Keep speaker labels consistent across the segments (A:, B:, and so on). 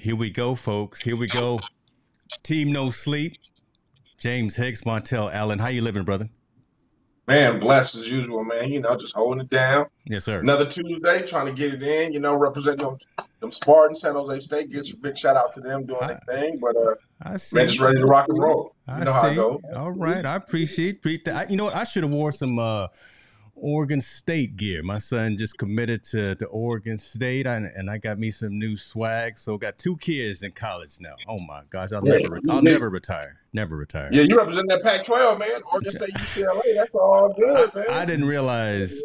A: Here we go, folks. Here we go. Team No Sleep. James Hicks, Montel Allen. How you living, brother?
B: Man, blessed as usual, man. You know, just holding it down.
A: Yes, sir.
B: Another Tuesday, trying to get it in. You know, representing them, them Spartans, San Jose State. Get a big shout out to them doing
A: I-
B: their thing. But uh,
A: I see.
B: man, just ready to rock and roll. You
A: I
B: know how
A: see.
B: it goes.
A: All right, I appreciate appreciate that. I, you know what? I should have wore some uh, Oregon State gear. My son just committed to, to Oregon State, and, and I got me some new swag. So got two kids in college now. Oh my gosh, I'll
B: Yeah.
A: never I'll never retire. Never retire.
B: Yeah, you represent that Pac-12, man. Oregon State, UCLA. That's all good, man.
A: I didn't realize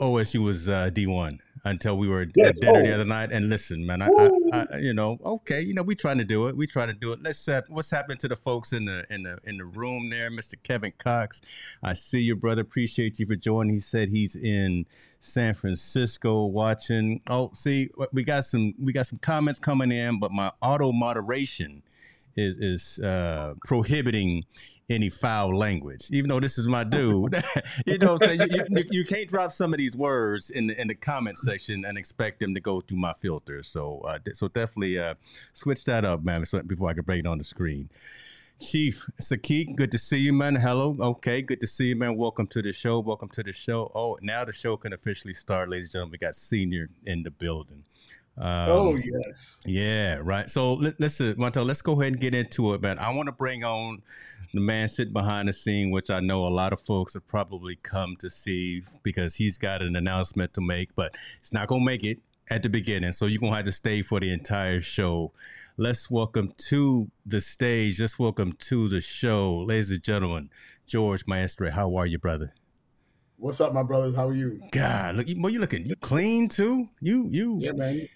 A: OSU was uh, D1 until we were
B: Yeah,
A: at dinner the
B: oh.
A: other night. And listen, man, I, I, I, you know, okay, you know, we trying to do it. We trying to do it. Let's set. What's happened to the folks in the in the in the room there, Mr. Kevin Cox? I see you, brother. Appreciate you for joining. He said he's in San Francisco watching. Oh, see, we got some we got some comments coming in, but my auto moderation is is uh, prohibiting any foul language. Even though this is my dude, you know, what I'm saying you, you, you can't drop some of these words in the in the comment section and expect them to go through my filter. So uh, so definitely uh, switch that up, man, before I can bring it on the screen. Chief Sakik, good to see you, man. Hello. Okay, good to see you, man. Welcome to the show. Welcome to the show. Oh, now the show can officially start, ladies and gentlemen. We got senior in the building. Um,
C: oh yes.
A: yeah, right. So let, listen, Montel, let's go ahead and get into it, man. I want to bring on the man sitting behind the scene, which I know a lot of folks have probably come to see because he's got an announcement to make, but it's not going to make it at the beginning. So you're going to have to stay for the entire show. Let's welcome to the stage, let's welcome to the show, ladies and gentlemen, George Maestre. How are you, brother?
C: What's up, my brothers? How are you?
A: God, look, you, boy, you looking, you clean too? You, you,
C: Yeah, man.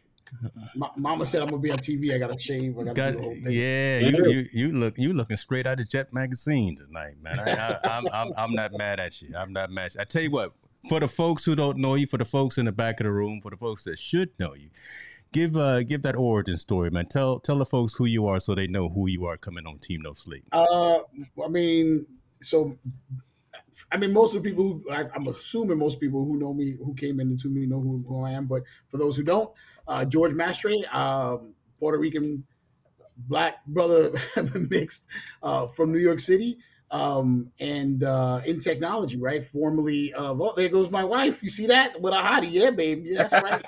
C: Ma- Mama said I'm gonna be on TV. I gotta shave. I gotta
A: Got,
C: do the whole thing.
A: yeah, you, you you look you looking straight out of Jet magazine tonight, man. I, I, I'm, I'm I'm not mad at you. I'm not mad. I tell you what, for the folks who don't know you, for the folks in the back of the room, for the folks that should know you, give uh give that origin story, man. Tell tell the folks who you are so they know who you are coming on Team No Sleep.
C: Uh, I mean, so, I mean, most of the people who I, I'm assuming most people who know me, who came in into me, know who, who I am. But for those who don't, uh, George Maestre, um, Puerto Rican black brother mixed uh, from New York City. Um, and uh, in technology, right? Formerly of, oh, there goes my wife. You see that? With a hottie. Yeah, babe. Yeah, that's right.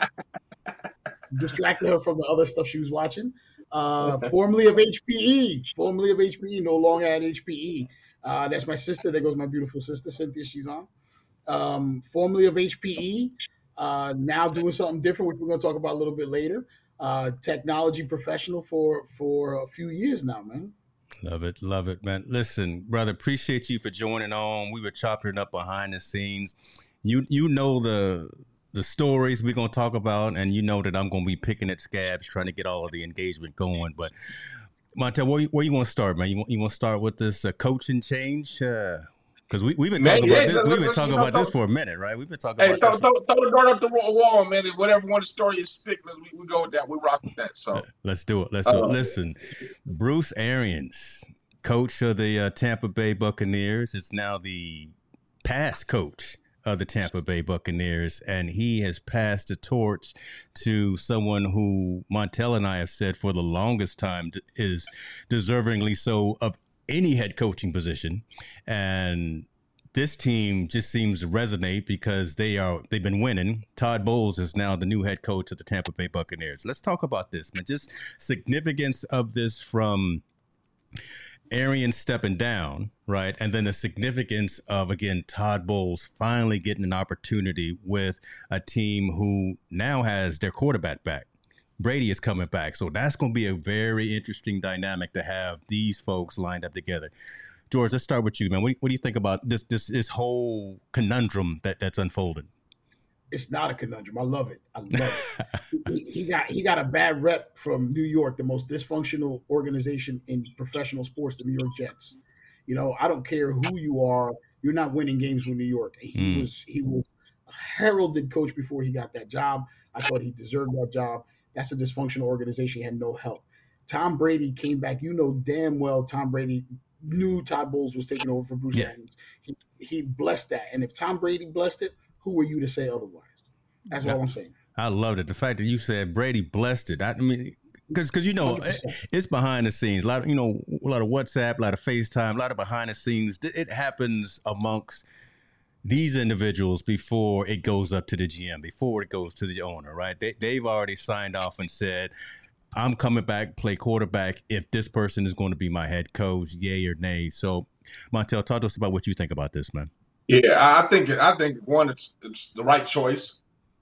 C: Distracted her from the other stuff she was watching. Uh, formerly of HPE, formerly of HPE, no longer at HPE. Uh, that's my sister. There goes my beautiful sister, Cynthia. She's on. Um, formerly of HPE, uh, now doing something different, which we're going to talk about a little bit later. Uh, technology professional for for a few years now, man.
A: Love it, love it, man. Listen, brother, appreciate you for joining on. We were chopping up behind the scenes. You you know the the stories we're gonna talk about, and you know that I'm gonna be picking at scabs, trying to get all of the engagement going. But Montel, where you, where you want to start, man? You want you want to start with this uh, coaching change? Because we we've been
B: Man,
A: talking
B: yeah,
A: about this. We've been talking about this for a minute, right? We've been talking
B: Hey,
A: about
B: throw,
A: this.
B: throw, throw the dart up the wall, man. and Whatever one story is stick, we, we go with that. We rock with that. So
A: Let's do it. Let's do it.
B: Uh,
A: Listen, Bruce Arians, coach of the uh, Tampa Bay Buccaneers, is now the past coach of the Tampa Bay Buccaneers, and he has passed the torch to someone who Montel and I have said for the longest time is deservingly so of any head coaching position, and this team just seems to resonate because they are they've been winning. Todd Bowles is now the new head coach of the Tampa Bay Buccaneers. Let's talk about this, man. Just significance of this from Arian stepping down, right? And then the significance of again Todd Bowles finally getting an opportunity with a team who now has their quarterback back. Brady is coming back. So that's going to be a very interesting dynamic to have these folks lined up together. George, let's start with you, man. What, do you- what do you think about this this this whole conundrum that that's unfolded?
C: It's not a conundrum. I love it. I love it. he, he got he got a bad rep from New York, the most dysfunctional organization in professional sports, the New York Jets. You know, I don't care who you are, you're not winning games with New York. He
A: Mm.
C: was he was a heralded coach before he got that job. I thought he deserved that job. That's a dysfunctional organization. He had no help. Tom Brady came back. You know damn well Tom Brady knew Todd Bowles was taking over for Bruce
A: Yeah.
C: Arians. He, he blessed that. And if Tom Brady blessed it, who were you to say otherwise? That's all I'm saying.
A: I loved it. The fact that you said Brady blessed it. I mean, because because you know 100%. it's behind the scenes. A lot of you know a lot of WhatsApp, a lot of FaceTime, a lot of behind the scenes. It happens amongst these individuals before it goes up to the GM, before it goes to the owner, right? They, they've already signed off and said, I'm coming back, play quarterback if this person is going to be my head coach, yay or nay. So, Montel, talk to us about what you think about this, man.
B: Yeah, I think I think one, it's it's the right choice.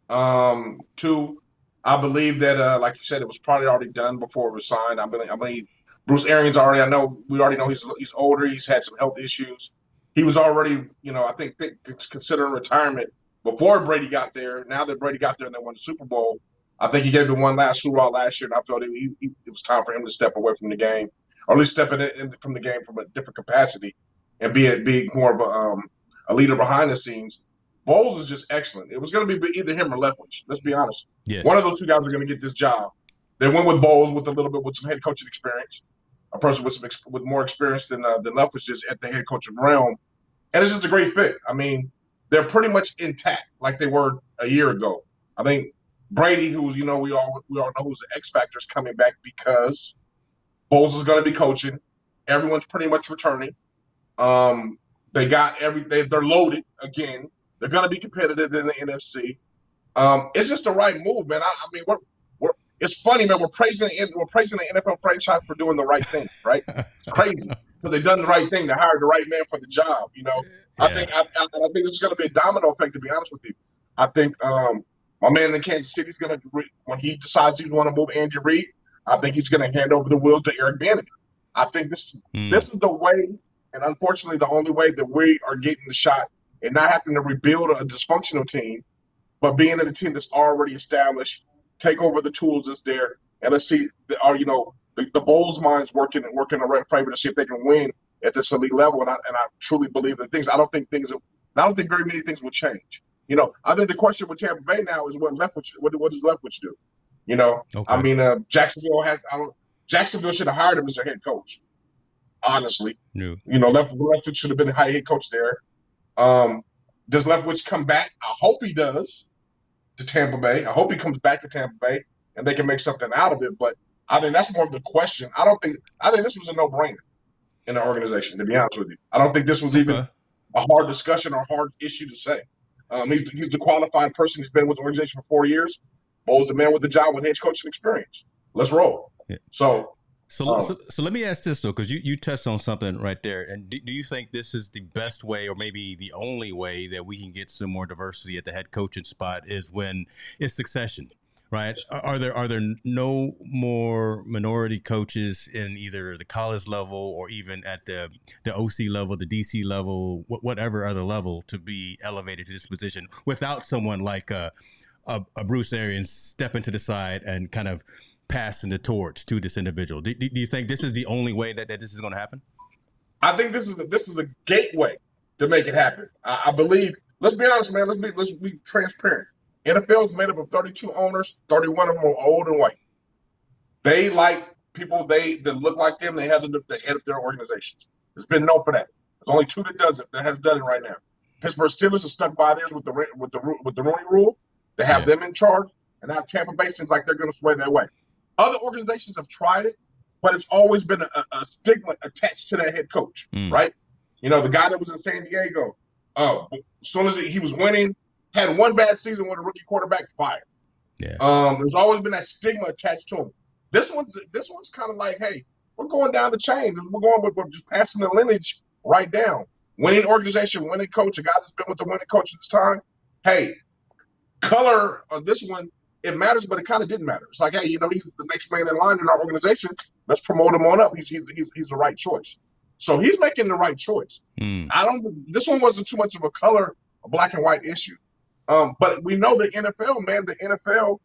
B: Um, two, I believe that, uh, like you said, it was probably already done before it was signed. I believe, I believe Bruce Arians already. I know we already know he's he's older. He's had some health issues. He was already, you know, I think, think considering retirement before Brady got there. Now that Brady got there and they won the Super Bowl, I think he gave him one last hurrah last year, and I felt it, he, he, it was time for him to step away from the game, or at least stepping in, from the game from a different capacity and be a, be more of a, um, a leader behind the scenes. Bowles is just excellent. It was going to be either him or Leftwich. Let's be honest. Yes. One of those two guys are going to get this job. They went with Bowles with a little bit with some head coaching experience, a person with some with more experience than uh, than Leftwich is at the head coaching realm, and it's just a great fit. I mean, they're pretty much intact like they were a year ago. I think Brady, who's you know we all we all know who's the X factor, is coming back because Bowles is going to be coaching. Everyone's pretty much returning. Um, they got every they, they're loaded again. They're going to be competitive in the NFC. Um, it's just the right move, man. I, I mean, we're, it's funny, man. We're praising the, we're praising the NFL franchise for doing the right thing, right? It's crazy because they've done the right thing. They hired the right man for the job. You know, yeah. I think I, I, I think this is going to be a domino effect. To be honest with you, I think um, my man in Kansas City is going to when he decides he's want to move Andy Reid, I think he's going to hand over the wheels to Eric Bieniemy. I think this mm. this is the way, and unfortunately, the only way that we are getting the shot and not having to rebuild a dysfunctional team, but being in a team that's already established, take over the tools that's there, and let's see, are you know the, the Bowles minds working and working in the right favor to see if they can win at this elite level. And I, and I truly believe that things. I don't think things. I don't think very many things will change. You know, I think the question with Tampa Bay now is what Leftwich, what, what does Leftwich do? You know, okay. I mean, uh, Jacksonville has. I don't. Jacksonville should have hired him as their head coach. Honestly,
A: no.
B: you know, Left, Leftwich should have been the high head coach there. Um, does Leftwich come back? I hope he does to Tampa Bay. I hope he comes back to Tampa Bay and they can make something out of it. But I think that's more of the question. I don't think. I think this was a no brainer in the organization. To be honest with you, I don't think this was even okay. a hard discussion or hard issue to say. Um, he's, he's the qualified person. He's been with the organization for four years. Bowles the man with the job with head coaching experience. Let's roll. Yeah. So
A: so, um, so, so, let me ask this though, because you, you touched on something right there. And do, do, you think this is the best way, or maybe the only way that we can get some more diversity at the head coaching spot is when it's succession, right? Are there are there no more minority coaches in either the college level or even at the the OC level, the DC level, whatever other level to be elevated to this position without someone like a, a, a Bruce Arians stepping to the side and kind of passing the torch to this individual. Do, do, you think this is the only way that, that this is going to happen?
B: I think this is a, this is a gateway to make it happen. I, I believe. Let's be honest, man. Let's be let's be transparent. NFL is made up of 32 owners. 31 of them are old and white. They like people they that look like them. They have the, the head of their organizations. It's been known for that. There's only two that does it. That has done it right now. Pittsburgh Steelers are stuck by theirs with the with the with the Rooney Rule. They have yeah. them in charge, and now Tampa Bay seems like they're going to sway that way. Other organizations have tried it, but it's always been a, a stigma attached to that head coach, mm. right? You know, the guy that was in San Diego, uh, as soon as he was winning, had one bad season with a rookie quarterback fired.
A: Yeah.
B: Um, there's always been that stigma attached to him. This one's this one's kind of like, hey, we're going down the chain. We're going with we're just passing the lineage right down. Winning organization, winning coach, a guy that's been with the winning coach this time. Hey, color of this one it matters, but it kind of didn't matter. It's like, hey, you know, he's the next man in line in our organization. Let's promote him on up. He's he's he's, he's the right choice. So he's making the right choice.
A: Mm.
B: I don't. This one wasn't too much of a color, a black and white issue. Um, but we know the NFL, man. The NFL,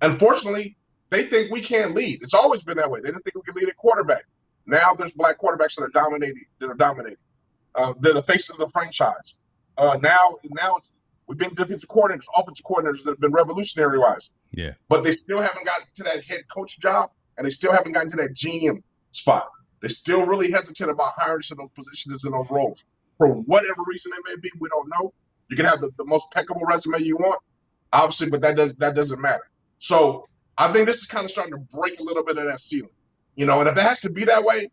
B: unfortunately, they think we can't lead. It's always been that way. They didn't think we could lead a quarterback. Now there's black quarterbacks that are dominating. That are dominating. Uh, they're the face of the franchise. Uh, now, now it's We've been defensive coordinators, offensive coordinators that have been revolutionary wise.
A: Yeah.
B: But they still haven't gotten to that head coach job and they still haven't gotten to that GM spot. They're still really hesitant about hiring to those positions and those roles. For whatever reason it may be, we don't know. You can have the, the most impeccable resume you want, obviously, but that does that doesn't matter. So I think this is kind of starting to break a little bit of that ceiling. You know, and if it has to be that way,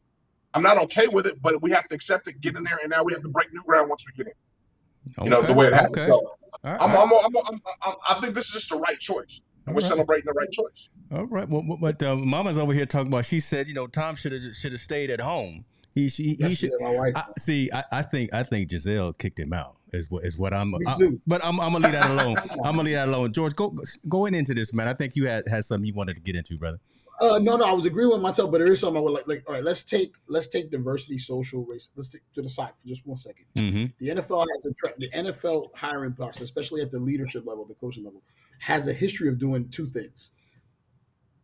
B: I'm not okay with it, but we have to accept it, get in there, and now we have to break new ground once we get in. You know, the way it happens.
A: Okay.
B: So
A: right.
B: I'm, I'm, I'm, I'm, I think this is just the right choice. And we're
A: All right.
B: celebrating the right choice.
A: All right. Well, but uh, Mama's over here talking about. She said, you know, Tom should have should have stayed at home. He she, he
C: That's
A: should.
C: my wife.
A: I, see, I, I think I think Gisele kicked him out. Is what is what I'm.
C: Me
A: I-
C: too.
A: but I'm, I'm gonna leave that alone. I'm gonna leave that alone. George, go going into this, man. I think you had had something you wanted to get into, brother.
C: Uh, no, no, I was agreeing with myself, but there is something I would like. Like, all right, let's take let's take diversity, social, race. Let's take to the side for just one second.
A: Mm-hmm.
C: The NFL has a tra- the NFL hiring process, especially at the leadership level, the coaching level, has a history of doing two things: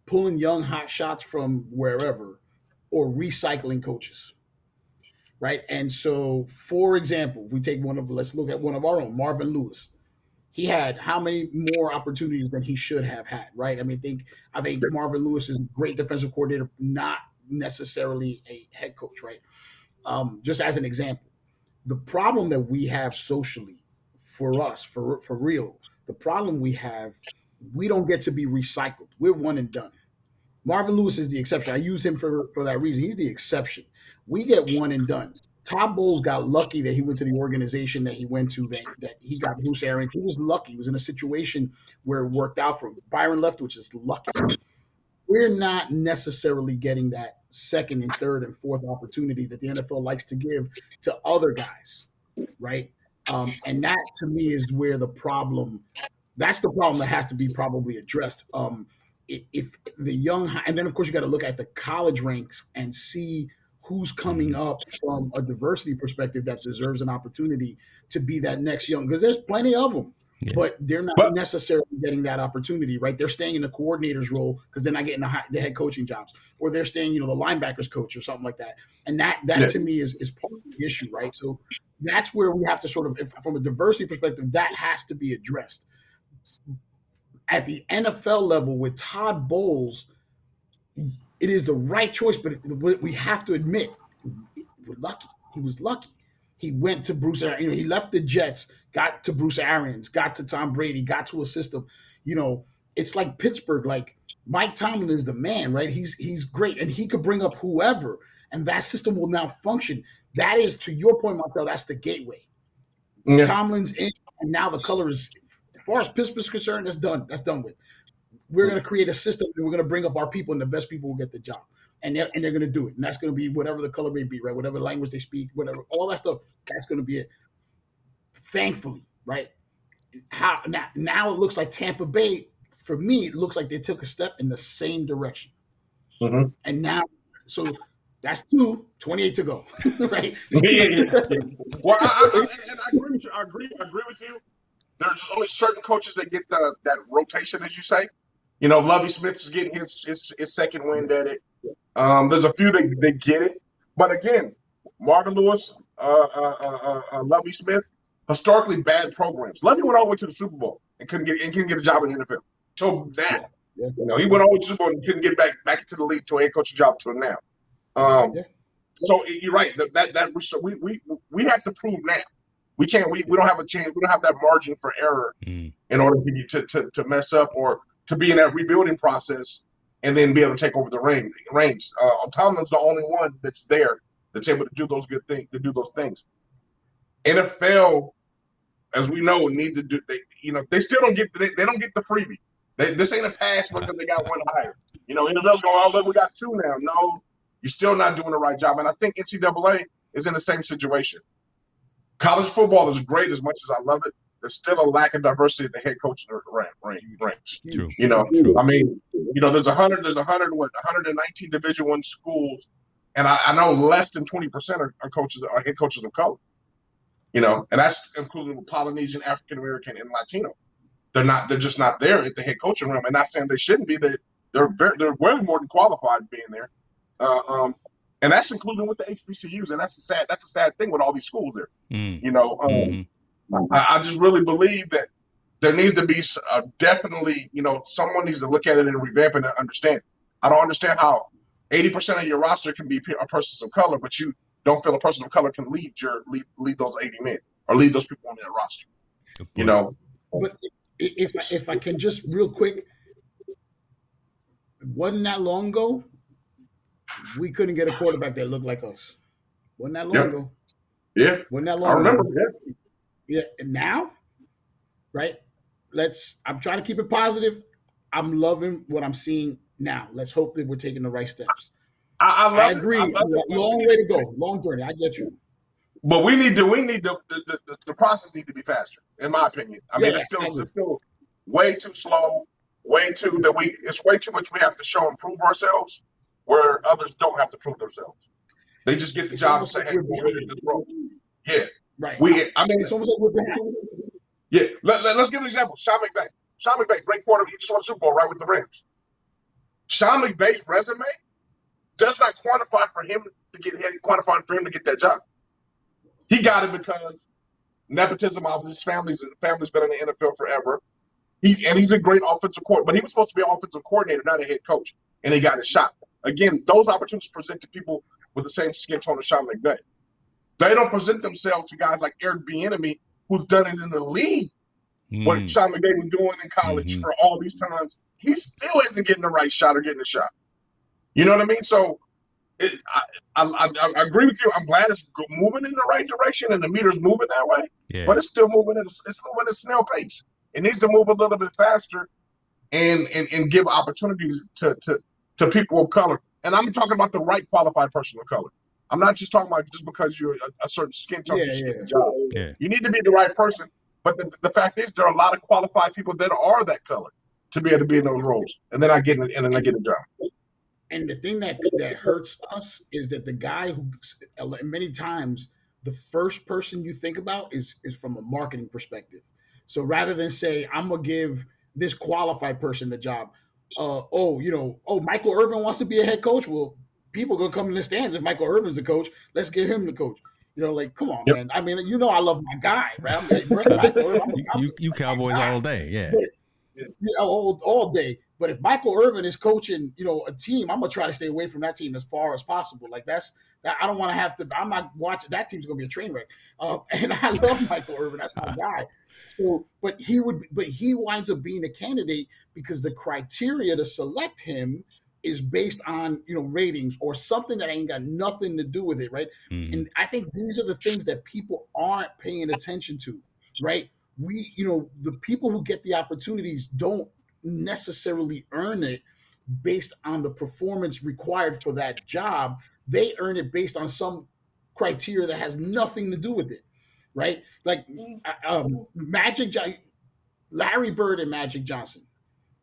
C: pulling young hot shots from wherever, or recycling coaches. Right, and so, for example, if we take one of let's look at one of our own, Marvin Lewis. He had how many more opportunities than he should have had? Right. I mean, think I think Marvin Lewis is a great defensive coordinator, not necessarily a head coach. Right. Um, just as an example the problem that we have socially for us for for real the problem we have we don't get to be recycled we're one and done marvin lewis is the exception i use him for for that reason he's the exception we get one and done Todd Bowles got lucky that he went to the organization that he went to that, that he got Bruce Arians. He was lucky. He was in a situation where it worked out for him. Byron Leftwich is lucky. We're not necessarily getting that second and third and fourth opportunity that the NFL likes to give to other guys, right? Um, and that to me is where the problem. That's the problem that has to be probably addressed. Um, if the young, and then of course you got to look at the college ranks and see who's coming up from a diversity perspective that deserves an opportunity to be that next young. Because there's plenty of them,
A: Yeah.
C: but they're not
B: But-
C: necessarily getting that opportunity, right? They're staying in the coordinator's role because they're not getting the, high, the head coaching jobs, or they're staying, you know, the linebackers coach or something like that. And that that
B: Yeah.
C: to me is is part of the issue, right? So that's where we have to sort of, if, from a diversity perspective, that has to be addressed. At the NFL level with Todd Bowles, it is the right choice, but we have to admit we're lucky. He was lucky. He went to Bruce. You know, he left the Jets, got to Bruce Arians, got to Tom Brady, got to a system. You know, it's like Pittsburgh. Like Mike Tomlin is the man, right? He's he's great, and he could bring up whoever, and that system will now function. That is, to your point, Martel. That's the gateway.
B: Yeah.
C: Tomlin's in, and now the color is, as far as Pittsburgh's concerned, that's done. That's done with. We're going to create a system, and we're going to bring up our people, and the best people will get the job, and they're, and they're going to do it, and that's going to be whatever the color may be, right? Whatever language they speak, whatever, all that stuff. That's going to be it. Thankfully, right? How now? Now it looks like Tampa Bay. For me, it looks like they took a step in the same direction,
B: Mhm.
C: and now, so that's two, 28 to go, right?
B: Well, I, I, and- and I agree with you. I agree. I agree with you. There's only certain coaches that get the, that rotation, as you say. You know, Lovie Smith is getting his, his his second wind at it. Um, there's a few that, that get it, but again, Marvin Lewis, uh, uh, uh, uh, uh, Lovie Smith, historically bad programs. Lovie went all the way to the Super Bowl and couldn't get and couldn't get a job in the NFL. So now,
C: Yeah.
B: you know, he went all the way to the Super Bowl and couldn't get back back into the league to a head coaching job till now. Um,
C: Yeah.
B: so you're right. That that, that so we, we we have to prove now. We can't. We, we don't have a chance. We don't have that margin for error
A: Mm.
B: in order to get to, to, to mess up or to be in that rebuilding process and then be able to take over the reign, reins. Uh, Tomlin's the only one that's there that's able to do those good things. To do those things. NFL, as we know, need to do. They, you know, they still don't get. They, they don't get the freebie. They, this ain't a pass because they got one higher. You know, NFL's going, oh look, we got two now. No, you're still not doing the right job. And I think NCAA is in the same situation. College football is great as much as I love it. There's still a lack of diversity at the head coaching rank, rank, ranks.
A: True.
B: You know,
A: True.
B: I mean, you know, there's a hundred, there's a hundred, what, 119 Division One schools, and I, I know less than 20 percent are, are coaches are head coaches of color. You know, and that's including Polynesian, African American, and Latino. They're not, they're just not there at the head coaching room. And not saying they shouldn't be. They they're very, they're way more than qualified being there. Uh, um, and that's including with the HBCUs, and that's a sad that's a sad thing with all these schools there.
A: Mm.
B: You know, um, I, I just really believe that there needs to be s- uh, definitely, you know, someone needs to look at it and revamp it and understand. I don't understand how 80% of your roster can be a person of color, but you don't feel a person of color can lead your lead, lead those 80 men or lead those people on that roster. You know,
C: But if I- if I can just real quick, wasn't that long ago, we couldn't get a quarterback that looked like us. Wasn't that long
B: Yep.
C: ago?
B: Yeah,
C: Wasn't that long
B: I remember.
C: ago?
B: Yeah.
C: Yeah. And now, right? Let's. I'm trying to keep it positive. I'm loving what I'm seeing now. Let's hope that we're taking the right steps.
B: I, I love
C: I
B: it.
C: agree.
B: I.
C: Long way to go. Long journey. I get you.
B: But we need to. We need to. The, the, the, process need to be faster, in my opinion. I mean, it's still it's still way too slow. Way too that we. It's way too much. We have to show and prove ourselves, where others don't have to prove themselves. They just get the
C: It's
B: job and say, "Hey,
C: we're
B: we're in this role." Yeah,
C: Right.
B: we. I mean,
C: It's almost like we're behind.
B: Yeah, let, let, us give an example. Sean McVay. Sean McVay, great quarterback. He just won a Super Bowl right with the Rams. Sean McVay's resume does not quantify for him to get quantify for him to get that job. He got it because nepotism of his family's family's been in the NFL forever. He and he's a great offensive coordinator, but he was supposed to be an offensive coordinator, not a head coach, and he got his shot. Again, those opportunities present to people with the same skin tone as Sean McVay. They don't present themselves to guys like Eric Bieniemy, who's done it in the league what
A: Mm.
B: Sean McVay was doing in college
A: Mhm.
B: for all these times, he still isn't getting the right shot or getting a shot. You know what I mean? So it, I, I, I, I agree with you. I'm glad it's moving in the right direction and the meter's moving that way,
A: Yeah.
B: but it's still moving at it's moving at snail pace. It needs to move a little bit faster and and, and give opportunities to, to to people of color. And I'm talking about the right qualified person of color. I'm not just talking about just because you're a, a certain skin tone,
C: Yeah,
B: you should
C: yeah.
B: get the job.
A: Yeah.
B: You need to be the right person. But the, the fact is, there are a lot of qualified people that are that color to be able to be in those roles, and then I get in, and then I get a job.
C: And the thing that that hurts us is that the guy who many times the first person you think about is is from a marketing perspective. So rather than say I'm gonna give this qualified person the job, uh, oh you know oh Michael Irvin wants to be a head coach. Well, people gonna come in the stands if Michael Irvin's the coach. Let's give him the coach. You know, like come on,
B: Yep.
C: man. I mean, you know, I love my guy, right? I'm like, bring Michael Irvin. I'm-
A: You,
C: I'm-
A: you, you Cowboys all day. Yeah.
C: know, all, all day. But if Michael Irvin is coaching, you know, a team, I'm gonna try to stay away from that team as far as possible. Like that's that. I don't want to have to. I'm not watching. That team's gonna be a train wreck. Uh, and I love Michael Irvin. That's my guy. So, but he would, but he winds up being a candidate because the criteria to select him is based on you know ratings or something that ain't got nothing to do with it, right?
A: Mhm.
C: And I think these are the things that people aren't paying attention to, right? We, you know, the people who get the opportunities don't necessarily earn it based on the performance required for that job. They earn it based on some criteria that has nothing to do with it, right? Like uh, um, Magic, Jo- Larry Bird and Magic Johnson.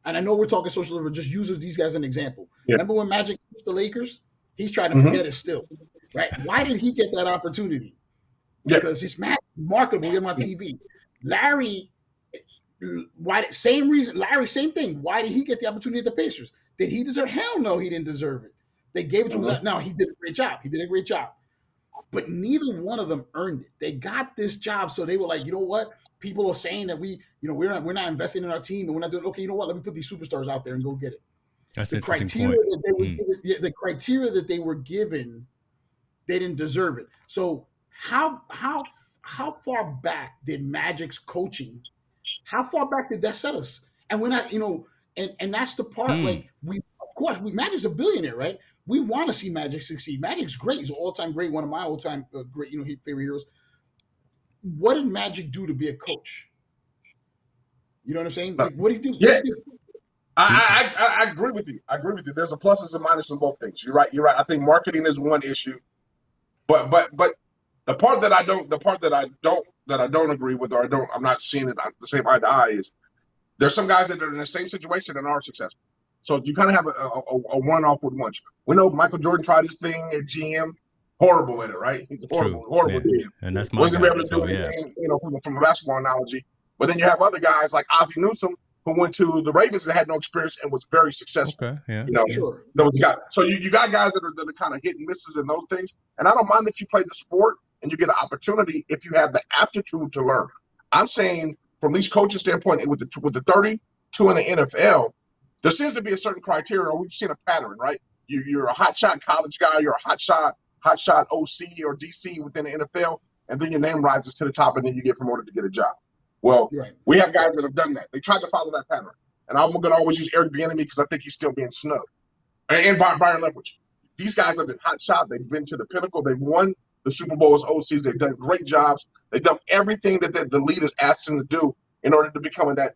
C: And I know we're talking social, but just use these guys as an example.
B: Yeah.
C: Remember when Magic coached the Lakers? He's trying to
B: Mhm.
C: forget it still, right? Why did he get that opportunity?
B: Yeah.
C: Because he's mad, marketable him on TV. Larry, why? did- Same reason. Larry, same thing. Why did he get the opportunity at the Pacers? Did he deserve? Hell no, he didn't deserve it. They gave it to him.
B: Mhm.
C: No, he did a great job. He did a great job. But neither one of them earned it. They got this job, so they were like, you know what? People are saying that we, you know, we're not we're not investing in our team and we're not doing. Okay, you know what? Let me put these superstars out there and go get it
A: That's
C: the criteria
A: point.
C: that they were
A: Mm.
C: given, yeah, the criteria that they were given, they didn't deserve it. So how how how far back did Magic's coaching? How far back did that set us? And we're not, you know, and and that's the part.
A: Hmm.
C: Like we, of course, we Magic's a billionaire, right? We want to see Magic succeed. Magic's great. He's an all time great. One of my all time uh, great, you know, favorite heroes. What did Magic do to be a coach? You know what I'm saying? Uh, like, what did he do?
B: Yeah.
C: do?
B: I, I, I, I agree with you. I agree with you. There's a pluses and minuses in both things. You're right. You're right. I think marketing is one issue, but but but the part that I don't the part that I don't that I don't agree with or I don't I'm not seeing it the same eye to eye is there's some guys that are in the same situation and are successful. So you kind of have a, a, a one off with one. We know Michael Jordan tried his thing at GM, horrible at it, right? He's a horrible,
A: True.
B: horrible
A: Yeah. And that's my
B: wasn't
A: guy.
B: able to
A: So
B: do
A: yeah.
B: anything, you know, from, from a basketball analogy. But then you have other guys like Ozzie Newsome who went to the Ravens and had no experience and was very successful.
A: Okay. Yeah.
B: You know,
C: Sure.
B: those guys. So you, you got guys that are that are kind of hit and misses in those things. And I don't mind that you play the sport and you get an opportunity if you have the aptitude to learn. I'm saying from these coaches' standpoint, with the with the 32 in the NFL, there seems to be a certain criteria. We've seen a pattern, right? You, you're a hot shot college guy, you're a hot shot hot shot OC or DC within the NFL, and then your name rises to the top, and then you get promoted to get a job. Well,
C: right.
B: we have guys that have done that. They tried to follow that pattern. And I'm going to always use Eric Bieniemy because I think he's still being snubbed. and Byron Leftwich. These guys have been hot shot. They've been to the pinnacle. They've won the Super Bowl as OCs. They've done great jobs. They've done everything that the, the leaders asked them to do in order to become at that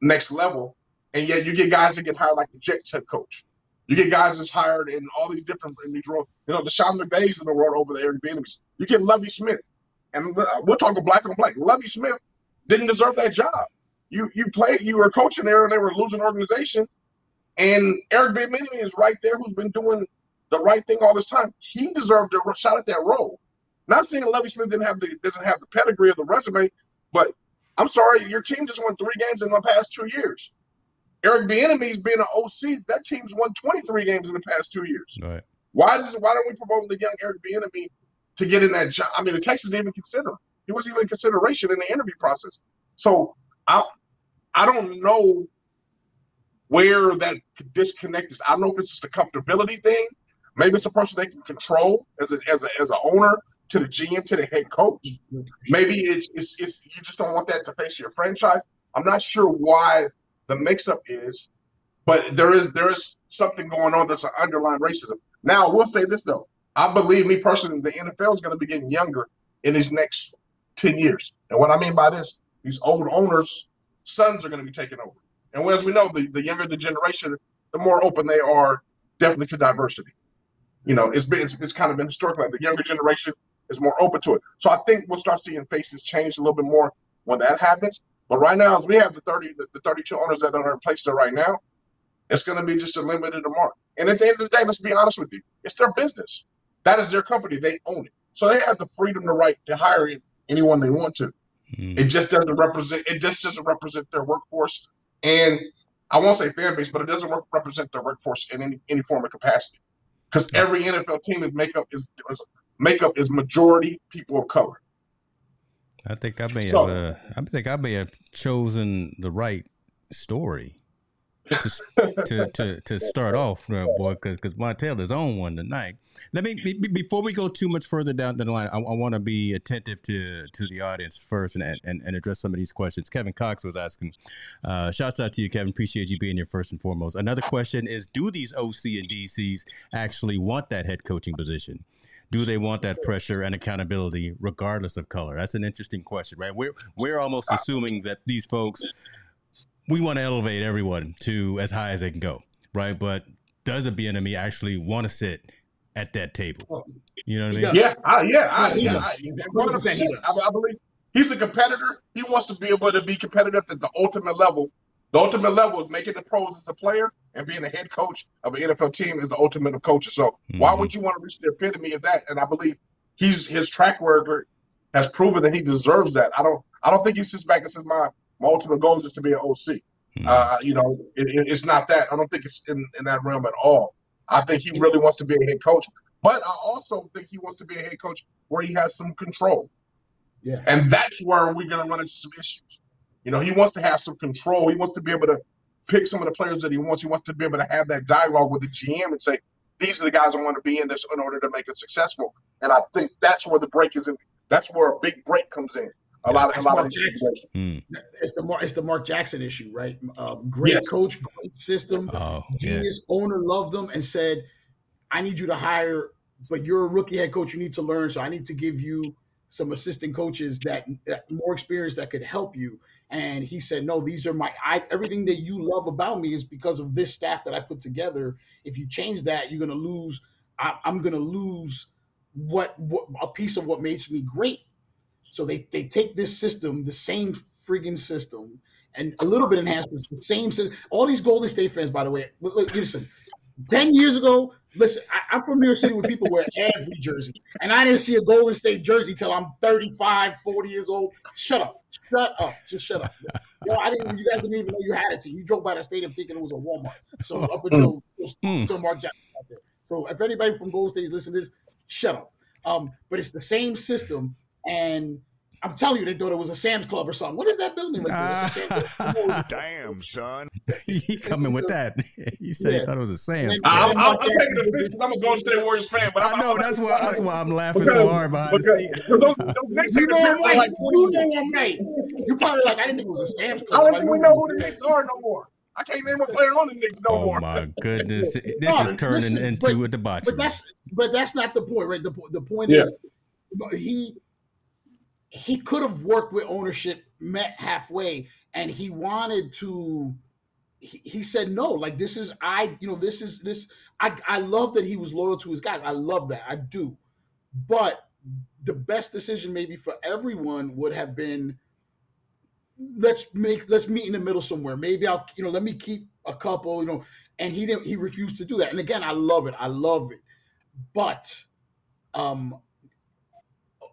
B: next level. And yet you get guys that get hired like the Jets head coach. You get guys that's hired in all these different in these roles. You know, the Sean McVays in the world over the Eric Bieniemys. You get Lovie Smith, and uh, we're talking black on black. Lovie Smith didn't deserve that job. You you played, you were coaching there, and they were losing organization. And Eric Bieniemy is right there, who's been doing the right thing all this time. He deserved a shot at that role. Not saying Lovie Smith didn't have the doesn't have the pedigree of the resume, but I'm sorry, your team just won three games in the past two years. Eric Bieniemy's being an OC. That team's won 23 games in the past two years.
A: Right.
B: Why does why don't we promote the young Eric Bieniemy to get in that job? I mean, the Texans didn't even consider him. He wasn't even in consideration in the interview process. So I I don't know where that disconnect is. I don't know if it's just a comfortability thing. Maybe it's a person they can control as a as a as an owner to the GM to the head coach. Maybe it's, it's it's you just don't want that to face your franchise. I'm not sure why the mix-up is, but there is there is something going on that's an underlying racism. Now, I will say this though. I believe me personally, the NFL is going to be getting younger in these next 10 years. And what I mean by this, these old owners' sons are going to be taking over. And as we know, the, the younger the generation, the more open they are definitely to diversity. You know, it's been it's, it's kind of been historically the younger generation is more open to it. So I think we'll start seeing faces change a little bit more when that happens. But right now, as we have the 30, the, the 32 owners that are in place there right now, it's going to be just a limited amount. And at the end of the day, let's be honest with you, it's their business. That is their company. They own it. So they have the freedom to right to hire anyone they want to. Mm. It just doesn't represent. It just doesn't represent their workforce, and I won't say fan base, but it doesn't represent their workforce in any, any form of capacity. Because every NFL team is makeup is, is makeup is majority people of color.
A: I think I may so, have. Uh, I think I may have chosen the right story to to, to, to start off, uh, boy, because because Montel is on one tonight. Let me be, before we go too much further down the line. I, I want to be attentive to to the audience first and, and and address some of these questions. Kevin Cox was asking. Uh, shouts out to you, Kevin. Appreciate you being here first and foremost. Another question is: Do these OC and DCs actually want that head coaching position? Do they want that pressure and accountability regardless of color? That's an interesting question, right? We're we're almost assuming that these folks we want to elevate everyone to as high as they can go, right? But does a Bieniemy actually want to sit at that table? You know what I mean?
B: Yeah, I, yeah, I, yeah. I, I, I believe he's a competitor. He wants to be able to be competitive at the ultimate level. The ultimate level is making the pros as a player and being a head coach of an NFL team is the ultimate of coaches. So mm-hmm. why would you want to reach the epitome of that? And I believe he's his track record has proven that he deserves that. I don't I don't think he sits back and says my my ultimate goal is just to be an OC. Mm-hmm. Uh, you know, it, it, it's not that. I don't think it's in, in that realm at all. I think he really wants to be a head coach, but I also think he wants to be a head coach where he has some control. Yeah. And that's where we're going to run into some issues. You know, he wants to have some control. He wants to be able to pick some of the players that he wants. He wants to be able to have that dialogue with the GM and say, these are the guys I want to be in this in order to make it successful. And I think that's where the break is in. That's where a big break comes in. A lot of a lot of
C: mm. It's the Mark, it's the Mark Jackson issue, right? Um, great yes. coach, great system, oh, genius yeah. owner loved him and said, "I need you to hire, but you're a rookie head coach. You need to learn, so I need to give you some assistant coaches that, that more experience that could help you." And he said, "No, these are my I, everything that you love about me is because of this staff that I put together. If you change that, you're gonna lose. I, I'm gonna lose." What, what a piece of what makes me great so they they take this system, the same friggin' system, and a little bit enhancements, the same. All these Golden State fans, by the way, listen. Ten years ago, listen, I, am from New York City where people wear every jersey, and I didn't see a Golden State jersey till I'm 35, 40 years old. Shut up, shut up, just shut up. Yo, I didn't. You guys didn't even know you had it. To you drove by the stadium thinking it was a Walmart. So up until, mm. until Mark Jackson out there. So if anybody from Golden State is listening to this, shut up. Um, but it's the same system and I'm telling you, they thought it was a Sam's Club or something. What is that building right
D: there? Damn, son.
A: he coming with that. He said yeah. he thought it was a Sam's
B: Club. I'm, I'm, I'm taking the piss because I'm a Golden State Warriors fan. But
A: I know that's why that's why I'm laughing because, so hard behind because, the scenes.
C: Those, those you know I'm right. You know I'm right. You probably like I didn't think it was a Sam's Club.
B: I don't think we know who the Knicks are no more. I can't name a player on the Knicks no
A: oh
B: more.
A: my goodness, this
C: No,
A: is turning
C: listen,
A: into
C: but-
A: a debauchery.
C: But that's but that's not the point, right? The po- the point
B: Yeah.
C: is he he could have worked with ownership, met halfway, and he wanted to. He, said no. Like this is I, you know, this is this. I I love that he was loyal to his guys. I love that. I do, but the best decision maybe for everyone would have been let's make let's meet in the middle somewhere. Maybe I'll you know let me keep a couple you know, and he didn't. He refused to do that. And again, I love it. I love it, but um,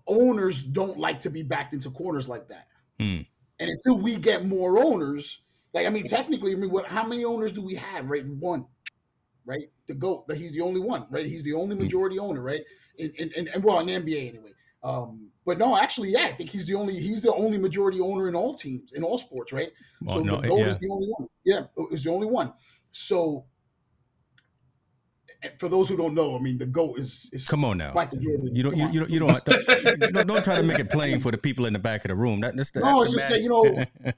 C: owners don't like to be backed into corners like that.
A: Hmm.
C: And until we get more owners, like I mean, technically, I mean, what? How many owners do we have? Right, one, right? The goat. That he's the only one, right? He's the only majority owner, right? In, in, and well, in the NBA anyway. Um, but no, actually, yeah, I think he's the only he's the only majority owner in all teams in all sports, right?
A: Oh,
C: so
A: no,
C: the goat
A: yeah.
C: is the only one. Yeah, is the only one. So, and for those who don't know, I mean, the goat is is
A: Come on now.
C: Michael Jordan.
A: You don't, you, you don't, you don't, don't, don't try to make it plain for the people in the back of the room. That, that's, the-
C: No,
A: that's
C: it's just that, you know,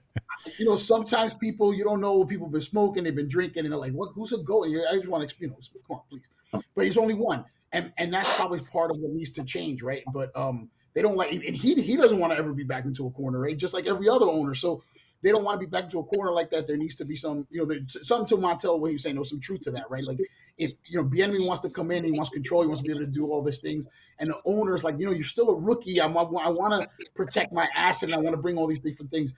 C: you know, sometimes people you don't know what people been smoking, they've been drinking, and they're like, "What? Who's a goat?" And I just want to, you know, come on, please. But he's only one, and and that's probably part of what needs to change, right? But um, they don't like, and he he doesn't want to ever be back into a corner, right? Just like every other owner, so they don't want to be back into a corner like that. There needs to be some, you know, there's something to Montel what he was saying. There's some truth to that, right? Like if you know, Bieniemy wants to come in, he wants control, he wants to be able to do all these things, and the owner's like, you know, you're still a rookie. I'm, I want to protect my asset, and I want to bring all these different things.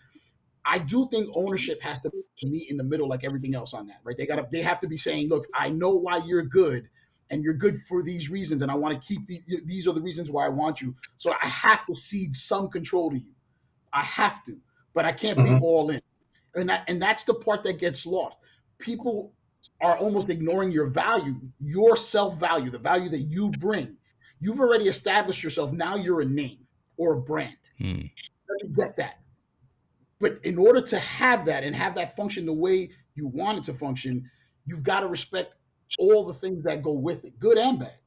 C: I do think ownership has to meet in the middle, like everything else on that, right? They got to, they have to be saying, look, I know why you're good, and you're good for these reasons, and I want to keep these. These are the reasons why I want you. So I have to cede some control to you. I have to, but I can't
B: Mhm.
C: be all in, and that and that's the part that gets lost. People are almost ignoring your value, your self value, the value that you bring. You've already established yourself. Now you're a name or a brand.
A: Hmm.
C: Let me get that. But in order to have that and have that function the way you want it to function, you've got to respect all the things that go with it, good and bad.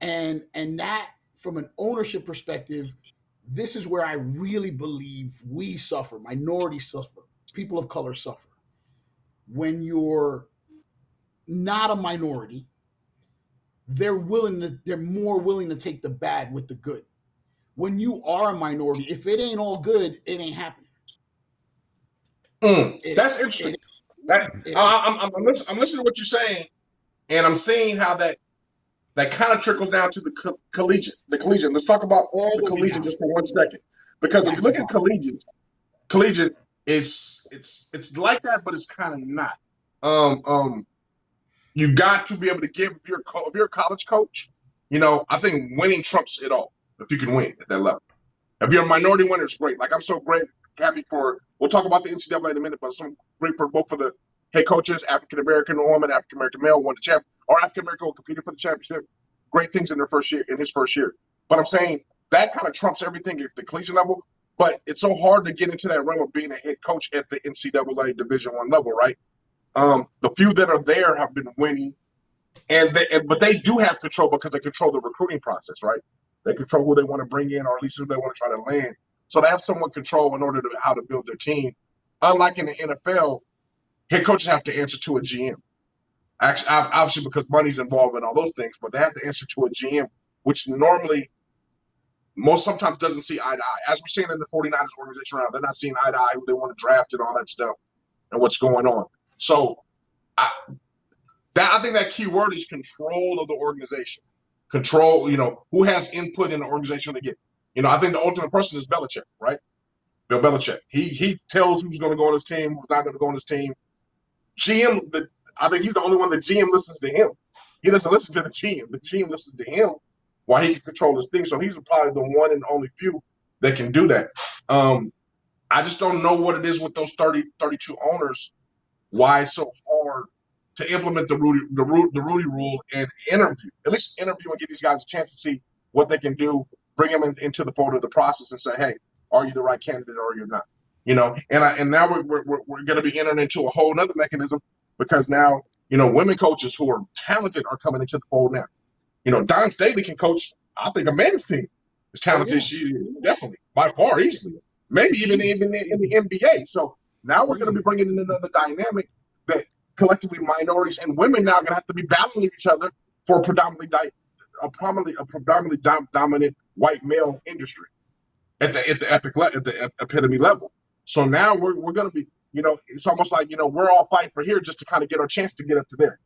C: And and that from an ownership perspective, this is where I really believe we suffer, minorities suffer, people of color suffer. When you're not a minority, they're willing to they're more willing to take the bad with the good. When you are a minority, if it ain't all good, it ain't happening.
B: Mm,
C: It-
B: that's interesting.
C: it-
B: That,
C: it-
B: I, I'm, I'm, I'm, listening, I'm listening to what you're saying, and I'm seeing how that that kind of trickles down to the co- collegiate. The collegiate. Let's talk about
C: All
B: the collegiate just for one second, because if you look at collegiate, collegiate, it's it's it's like that, but it's kind of not. Um, um, you got to be able to give if you're co- if you're a college coach. You know, I think winning trumps it all. If you can win at that level, if you're a minority winner, it's great. Like I'm so great, happy for. We'll talk about the NCAA in a minute, but some great for both for the head coaches, African American woman, African American male won the champ, or African American competed for the championship. Great things in their first year, in his first year. But I'm saying that kind of trumps everything at the collegiate level. But it's so hard to get into that realm of being a head coach at the NCAA Division One level, right? Um, the few that are there have been winning, and they, and, but they do have control because they control the recruiting process, right? They control who they want to bring in, or at least who they want to try to land. So they have somewhat control in order to how to build their team. Unlike in the NFL, head coaches have to answer to a GM. Actually, obviously, because money's involved in all those things, but they have to answer to a GM, which normally most sometimes doesn't see eye to eye. As we're seeing in the 49ers organization right now, they're not seeing eye to eye who they want to draft and all that stuff and what's going on. So I that I think that key word is control of the organization. Control, you know, who has input in the organization to get. You know, I think the ultimate person is Belichick, right? Bill Belichick. He he tells who's going to go on his team, who's not going to go on his team. GM, the I think he's the only one that GM listens to him. He doesn't listen to the GM. The GM listens to him while he can control his thing. So he's probably the one and only few that can do that. Um, I just don't know what it is with those 30, 32 owners. Why it's so hard to implement the Rudy the Ru- the Rudy rule and interview at least interview and give these guys a chance to see what they can do. Bring them in, into the fold of the process and say, hey, are you the right candidate or you're not? You know, and I and now we're we're, we're, going to be entering into a whole other mechanism because now you know women coaches who are talented are coming into the fold now. You know, Dawn Staley can coach. I think a men's team as talented as she is, definitely by far easily, maybe even even in, in the NBA. So Now we're going to be bringing in another dynamic that collectively minorities and women now are going to have to be battling each other for a predominantly di- a predominantly a predominantly dom- dominant white male industry at the at the epic le- at the ep- epitome level. So now we're we're going to be you know it's almost like you know we're all fighting for here just to kind of get our chance to get up to there.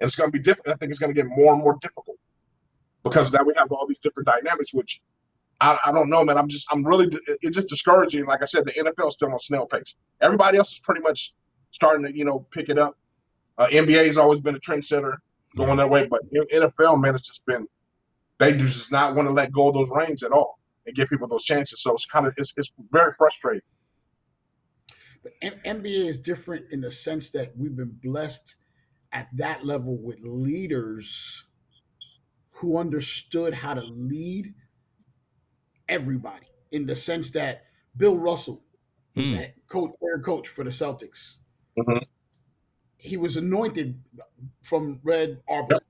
B: And it's going to be difficult. I think it's going to get more and more difficult because now we have all these different dynamics, which I, I don't know, man. I'm just, I'm really, it's just discouraging. Like I said, the NFL is still on snail pace. Everybody else is pretty much starting to, you know, pick it up. Uh, NBA has always been a trendsetter going that way, but NFL, man, it's just been, they just not want to let go of those reins at all and give people those chances. So it's kind of, it's, it's very frustrating.
C: But M- NBA is different in the sense that we've been blessed at that level with leaders who understood how to lead everybody in the sense that Bill Russell, was
A: Hmm.
C: that coach, player coach for the Celtics,
B: Mhm.
C: he was anointed from Red Auerbach,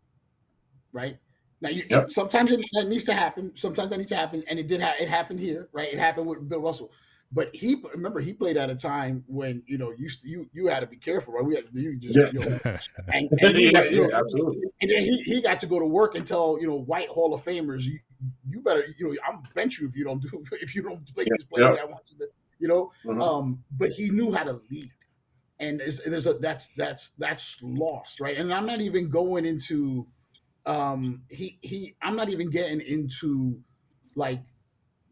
C: right? Now, you,
B: Yep.
C: sometimes it, that needs to happen. Sometimes that needs to happen, and it did. Ha- it happened here, right? It happened with Bill Russell. But he remember he played at a time when you know you you you had to be careful, right? We had you just
B: Yeah.
C: you know, and, and he
B: yeah,
C: got- you
B: yeah, absolutely.
C: and then he, he got to go to work and tell you know white Hall of Famers, you, you better you know I'm bench you if you don't do if you don't play this play
B: Yeah.
C: I want you to you know.
B: Mhm.
C: Um, but he knew how to lead, and there's, there's a that's that's that's lost, right? And I'm not even going into um he he I'm not even getting into like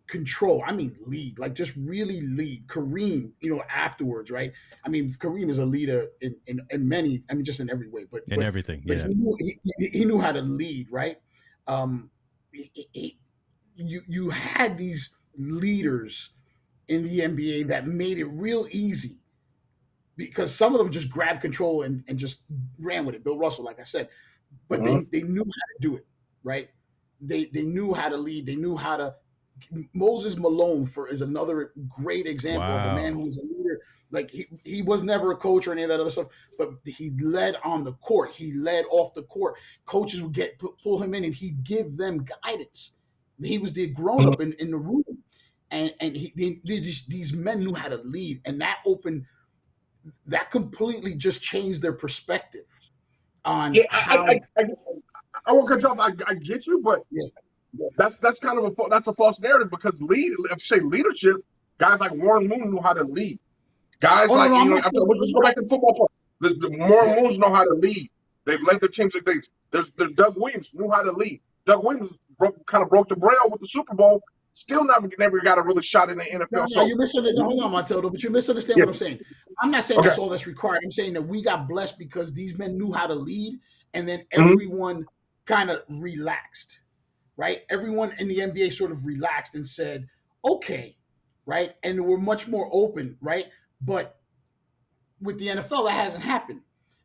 C: control. I mean lead, like just really lead. Kareem, you know, afterwards, right? I mean Kareem is a leader in in, in many, I mean just in every way, but
A: in
C: but,
A: everything.
C: but
A: Yeah.
C: he, knew, he, he- knew how to lead, right? Um, he- he- you you had these leaders in the NBA that made it real easy because some of them just grabbed control and, and just ran with it. Bill Russell, like I said, but they, they knew how to do it, right? They they knew how to lead. They knew how to. Moses Malone for is another great example of a man who was a leader. Like he he was never a coach or any of that other stuff, but he led on the court. He led off the court. Coaches would get pull him in, and he'd give them guidance. He was the grown up in, in the room, and and he they, these these men knew how to lead, and that opened that completely just changed their perspective on
B: Yeah, I,
C: how
B: I, I, I, I won't cut you off. I, I get you, but
C: Yeah.
B: That's that's kind of a that's a false narrative because lead. If you say leadership, guys like Warren Moon knew how to lead. Guys
C: Oh,
B: like
C: no,
B: you
C: I'm
B: know,
C: not
B: after,
C: saying-
B: let's go back to football part. The, the Warren Moons know how to lead. They've led their teams to things. There's the Doug Williams knew how to lead. Doug Williams broke, kind of broke the braille with the Super Bowl. Still never never got a really shot in the NFL.
C: No, no,
B: so
C: you misunderstand. Hold on, Matilda, but you misunderstand
B: Yeah.
C: what I'm saying. I'm not saying
B: Okay.
C: that's all that's required. I'm saying that we got blessed because these men knew how to lead, and then
B: Mhm.
C: everyone kind of relaxed, right? Everyone in the NBA sort of relaxed and said, "Okay," right? And we're much more open, right? But with the NFL, that hasn't happened.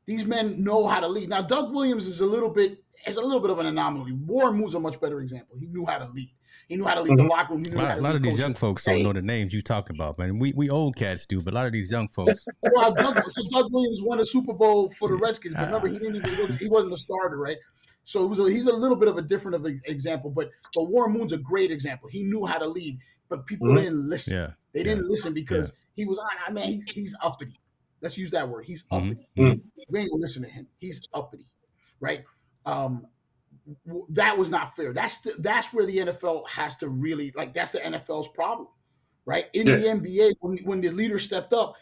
C: These men know how to lead. Now, Doug Williams is a little bit is a little bit of an anomaly. Warren Moon's a much better example. He knew how to lead. He knew how to lead the
B: Mhm.
C: locker room.
A: A lot, a lot of these
C: coaches.
A: young folks don't know the names you talking about, man. We we old cats do, but a lot of these young folks,
C: well, Doug, so Doug Williams won a Super Bowl for the Redskins, but remember he didn't even he wasn't a starter, right? So it was a, he's a little bit of a different of an example, but but Warren Moon's a great example. He knew how to lead, but people
B: Mhm.
C: didn't listen.
A: yeah.
C: They didn't listen because he was on. I mean he's, he's uppity. Let's use that word. He's
A: Mhm,
C: uppity.
A: mhm.
C: We ain't gonna listen to him. He's uppity, right? Um, that was not fair. That's the, that's where the NFL has to really like. That's the NFL's problem, right? In the NBA, when, when the leader stepped up,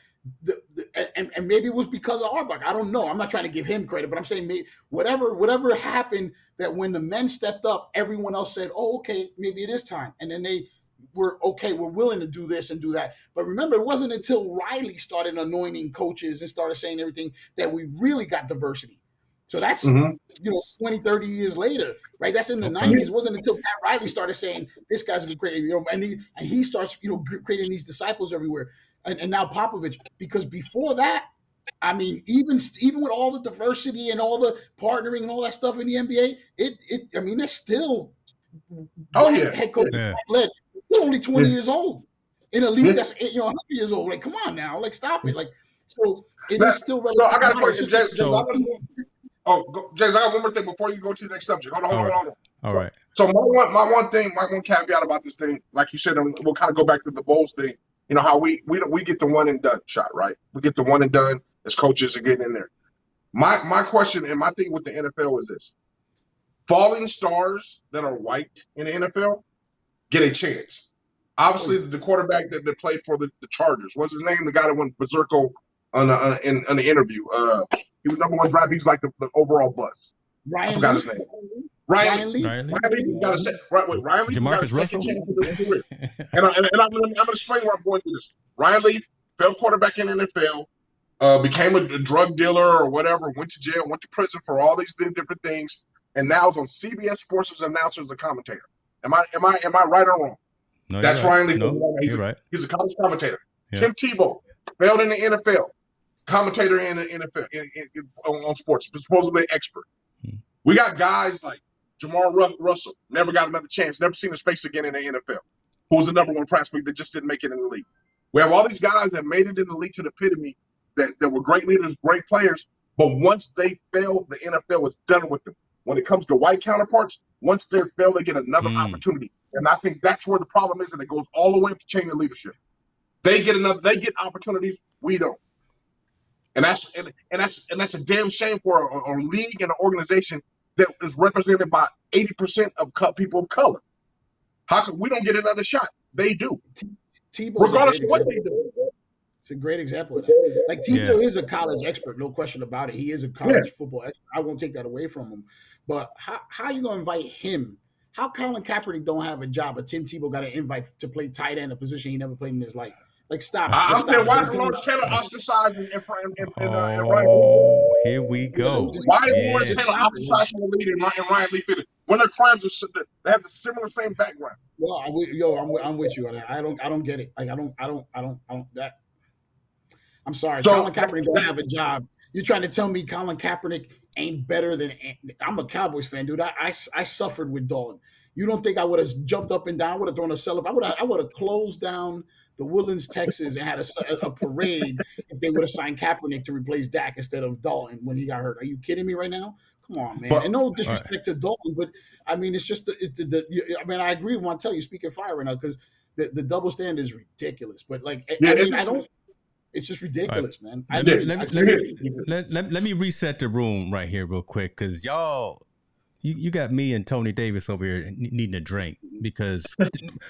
C: the, the and, and maybe it was because of Auerbach. I don't know. I'm not trying to give him credit, but I'm saying maybe, whatever whatever happened that when the men stepped up, everyone else said, "Oh, okay, maybe it is time," and then they were okay. We're willing to do this and do that. But remember, it wasn't until Riley started anointing coaches and started saying everything that we really got diversity. So that's
B: Mhm.
C: you know 20 30 years later right that's in the
A: Okay.
C: 90s it wasn't until pat riley started saying this guy's a great you know and he and he starts you know creating these disciples everywhere and, and now popovich because before that i mean even even with all the diversity and all the partnering and all that stuff in the nba it it i mean that's still
B: Oh, yeah.
C: head coach
A: Yeah.
C: led still only 20
B: Yeah.
C: years old in a league
B: Yeah.
C: that's you know 100 years old like come on now like stop it like so it
B: Now,
C: is still
B: So I got a question, James.
A: So-
B: oh, go, James, I got one more thing before you go to the next subject. Hold on, hold on, hold on.
A: All right.
B: So my one, my one thing, my one caveat about this thing, like you said, and we'll kind of go back to the Bulls thing. You know how we we we get the one and done shot, right? We get the one and done as coaches are getting in there. My my question and my thing with the NFL is this: falling stars that are white in the NFL get a chance. Obviously, the quarterback that, that played for the, the Chargers, what's his name? The guy that went berserko on the, uh, in, on the interview. Uh, he was number one draft. He's like the, the overall bust.
C: Ryan
B: I forgot his name. Ryan,
C: Ryan Leaf?
A: Ryan Lee?
B: Ryan Leaf got a set. Right, wait, Ryan Leaf got a second
A: Russell?
B: chance in his career. And, I, and, and I'm, I'm going to explain where I'm going through this. Ryan Leaf, failed quarterback in the NFL, uh, became a, a drug dealer or whatever, went to jail, went to prison for all these different things, and now is on CBS Sports as an announcer as a commentator. Am I am I am I right or wrong?
A: No,
B: That's
A: you're right.
B: Ryan Leaf.
A: No,
B: he's, a,
A: right.
B: he's a college commentator.
A: Yeah.
B: Tim Tebow failed in the NFL, commentator in the NFL in, in, in- on, on sports, supposedly an expert.
A: Hmm.
B: We got guys like Jamar Russell, never got another chance, never seen his face again in the NFL, who was the number one prospect that just didn't make it in the league. We have all these guys that made it in the league to the epitome that, that were great leaders, great players, but once they fail, the NFL is done with them. When it comes to white counterparts, once they fail, they get another
A: Hmm.
B: opportunity. And I think that's where the problem is, and it goes all the way up the chain of leadership. They get another, they get opportunities, we don't. And that's and, and that's and that's a damn shame for a, a league and an organization that is represented by 80% of co- people of color. How come we don't get another shot? They do,
C: Tebow.
B: regardless of what they do.
C: It's a great example of that. Like Tebow is a college expert, no question about it. He is a college football expert. I won't take that away from him. But how how you gonna invite him? How Colin Kaepernick don't have a job, but Tim Tebow got an invite to play tight end, a position he never played in his life? Like stop.
B: I, I'm
C: Stop.
B: saying, why is Lawrence Taylor ostracized and, and, and, and, and, uh, and Ryan?
A: Oh, here we go.
B: Why is
A: Yeah.
B: Lawrence Taylor ostracized from the league and, Ryan- and Ryan Lee Fitted? When their crimes are si- they have the similar same background.
C: Well, I'm yo, I'm with, I'm with you on that. I don't I don't get it. Like I don't I don't I don't I don't that. I'm sorry,
B: So-
C: Colin Kaepernick don't have a job. You're trying to tell me Colin Kaepernick ain't better than I'm a Cowboys fan, dude. I I, I suffered with Dalton. You don't think I would have jumped up and down? I would have thrown a cell I would have I would have closed down the Woodlands, Texas, and had a, a parade if they would have signed Kaepernick to replace Dak instead of Dalton when he got hurt. Are you kidding me right now? Come on, man.
B: But-
C: and no disrespect to Dalton, but I mean, it's just the, it, the, the I mean, I agree with tell you, speaking fire right now, because the, the double standard is ridiculous. But like, I-
B: Yeah,
C: I, mean, I don't. It's just ridiculous, man. I
A: Let let, let, me, let, let, let me reset the room right here real quick because y'all you, you got me and Tony Davis over here needing a drink because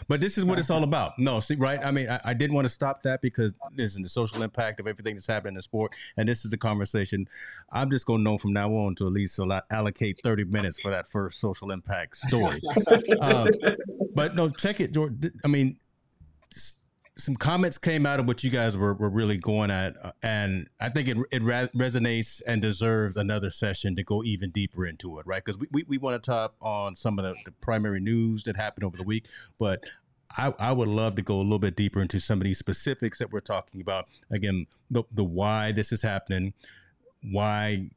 A: but this is what it's all about. No, see, right? I mean, I, I didn't want to stop that because this is the social impact of everything that's happening in the sport, and this is the conversation. I'm just gonna know from now on to at least allocate 30 minutes for that first social impact story. um, but no, check it, George. I mean, some comments came out of what you guys were, were really going at, uh, and I think it it ra- resonates and deserves another session to go even deeper into it, right? Because we, we, we want to top on some of the, the primary news that happened over the week, but I, I would love to go a little bit deeper into some of these specifics that we're talking about. Again, the, the why this is happening, why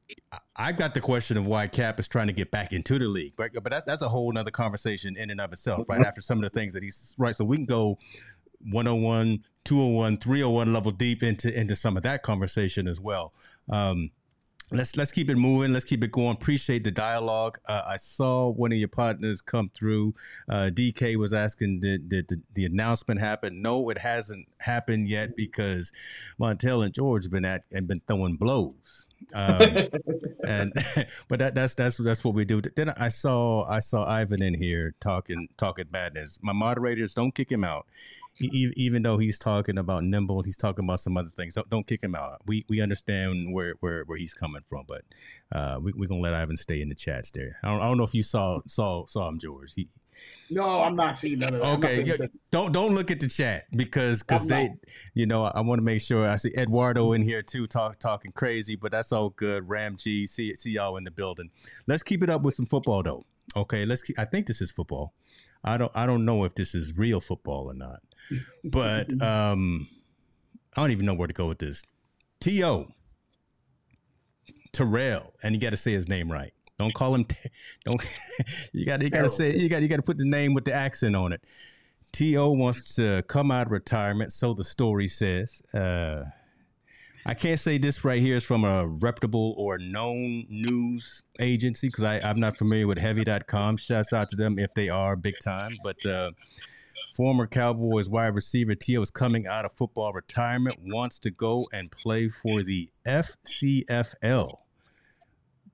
A: I- got the question of why Cap is trying to get back into the league, right? But that's that's a whole nother conversation in and of itself, right? After some of the things that he's right, so we can go 101, 201, 301 level deep into into some of that conversation as well. Um, let's let's keep it moving. Let's keep it going. Appreciate the dialogue. Uh, I saw one of your partners come through. Uh, DK was asking did, did the, the announcement happen? No, it hasn't happened yet because Montel and George have been at and been throwing blows. Um, and but that, that's that's that's what we do. Then I saw I saw Ivan in here talking talking madness. My moderators don't kick him out, E- even though he's talking about nimble. He's talking about some other things. Don't, don't kick him out. We we understand where where, where he's coming from, but uh, we we gonna let Ivan stay in the chats there. I don't, I don't know if you saw saw saw him, George. He,
C: No, I'm not seeing none of that.
A: Okay, yeah, don't don't look at the chat because because they,
C: not.
A: you know, I, want to make sure. I see Eduardo in here too, talk talking crazy, but that's all good. Ram G, see see y'all in the building. Let's keep it up with some football though. Okay, let's. Keep, I think this is football. I don't I don't know if this is real football or not, but um, I don't even know where to go with this. To Terrell, and you got to say his name right. Don't call him. Don't. you got. You got to say. You got. You got to put the name with the accent on it. To wants to come out of retirement, so the story says. Uh, I can't say this right here is from a reputable or known news agency because I'm not familiar with Heavy.com. Shouts out to them if they are big time. But uh, former Cowboys wide receiver T.O. is coming out of football retirement, wants to go and play for the FCFL.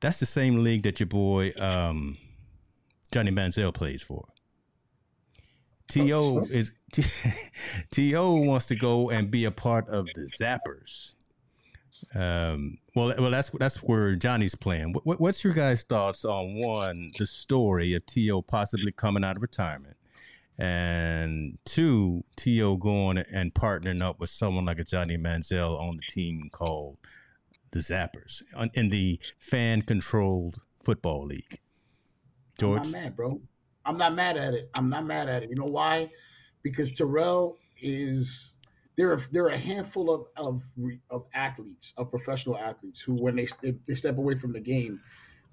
A: That's the same league that your boy um, Johnny Manziel plays for. To is To wants to go and be a part of the Zappers. Um, well, well, that's that's where Johnny's playing. What, what's your guys' thoughts on one the story of To possibly coming out of retirement, and two To going and partnering up with someone like a Johnny Manziel on the team called the Zappers in the fan-controlled football league.
C: George, I'm not mad, bro. I'm not mad at it. I'm not mad at it. You know why? Because Terrell is there. Are there are a handful of of of athletes, of professional athletes, who when they they step away from the game,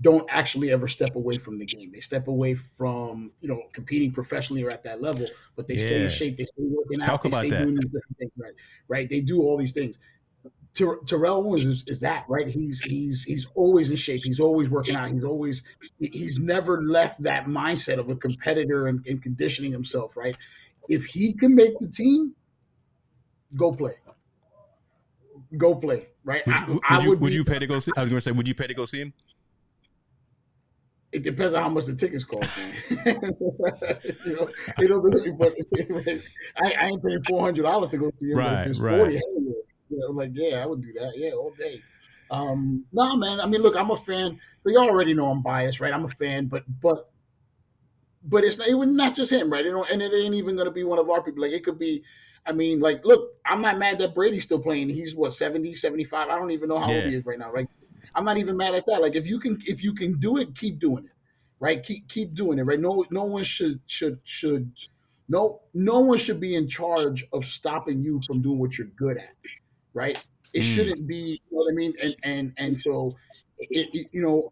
C: don't actually ever step away from the game. They step away from you know competing professionally or at that level, but they yeah. stay in shape. They stay working
A: Talk
C: out. Talk
A: about that.
C: Things, right? Right. They do all these things. Ter- Terrell Owens is, is, that right? He's he's he's always in shape. He's always working out. He's always he's never left that mindset of a competitor and, and conditioning himself. Right? If he can make the team, go play. Go play. Right?
A: Would, I, would, I would, you, would you pay to go see? I was going to say, would you pay to go see him?
C: It depends on how much the tickets cost. you know, you know, but, I, I ain't paying four hundred dollars to go see him.
A: Right, right. 40,
C: you know, like, yeah, I would do that. Yeah, all day. Um, no, man. I mean, look, I'm a fan. But you already know I'm biased, right? I'm a fan, but but but it's not, it was not just him, right? You know, and it ain't even going to be one of our people. Like it could be. I mean, like, look, I'm not mad that Brady's still playing. He's what 70, 75. I don't even know how yeah. old he is right now, right? I'm not even mad at that. Like, if you can, if you can do it, keep doing it, right? Keep keep doing it, right? No, no one should should should no no one should be in charge of stopping you from doing what you're good at right? It mm. shouldn't be, you know what I mean? And and and so, it, it, you know,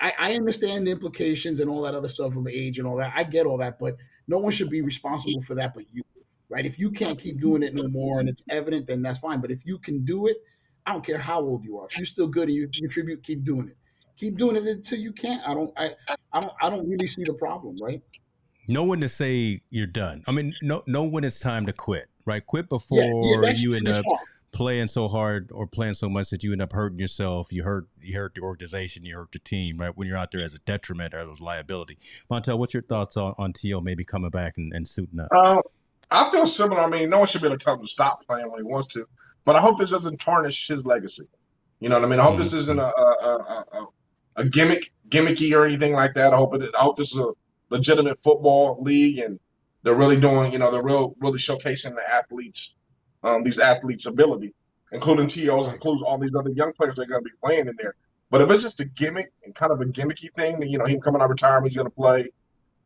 C: I, I understand the implications and all that other stuff of age and all that. I get all that, but no one should be responsible for that but you, right? If you can't keep doing it no more and it's evident, then that's fine. But if you can do it, I don't care how old you are. If you're still good and you contribute, keep doing it. Keep doing it until you can't. I don't. I. I don't. I don't really see the problem, right?
A: No one to say you're done. I mean, no. No when it's time to quit. Right? Quit before yeah, yeah, you end up. Hard playing so hard or playing so much that you end up hurting yourself. You hurt you hurt the organization, you hurt the team, right? When you're out there as a detriment or as a liability. Montel, what's your thoughts on, on T.O. maybe coming back and, and suiting up?
B: Uh, I feel similar. I mean, no one should be able to tell him to stop playing when he wants to, but I hope this doesn't tarnish his legacy. You know what I mean? I hope mm-hmm. this isn't a, a, a, a, gimmick, gimmicky or anything like that. I hope it. I hope this is a legitimate football league and they're really doing. You know, they're real, really showcasing the athletes um, these athletes' ability, including TOs, includes all these other young players that are going to be playing in there. But if it's just a gimmick and kind of a gimmicky thing, that you know, him coming out of retirement, he's going to play,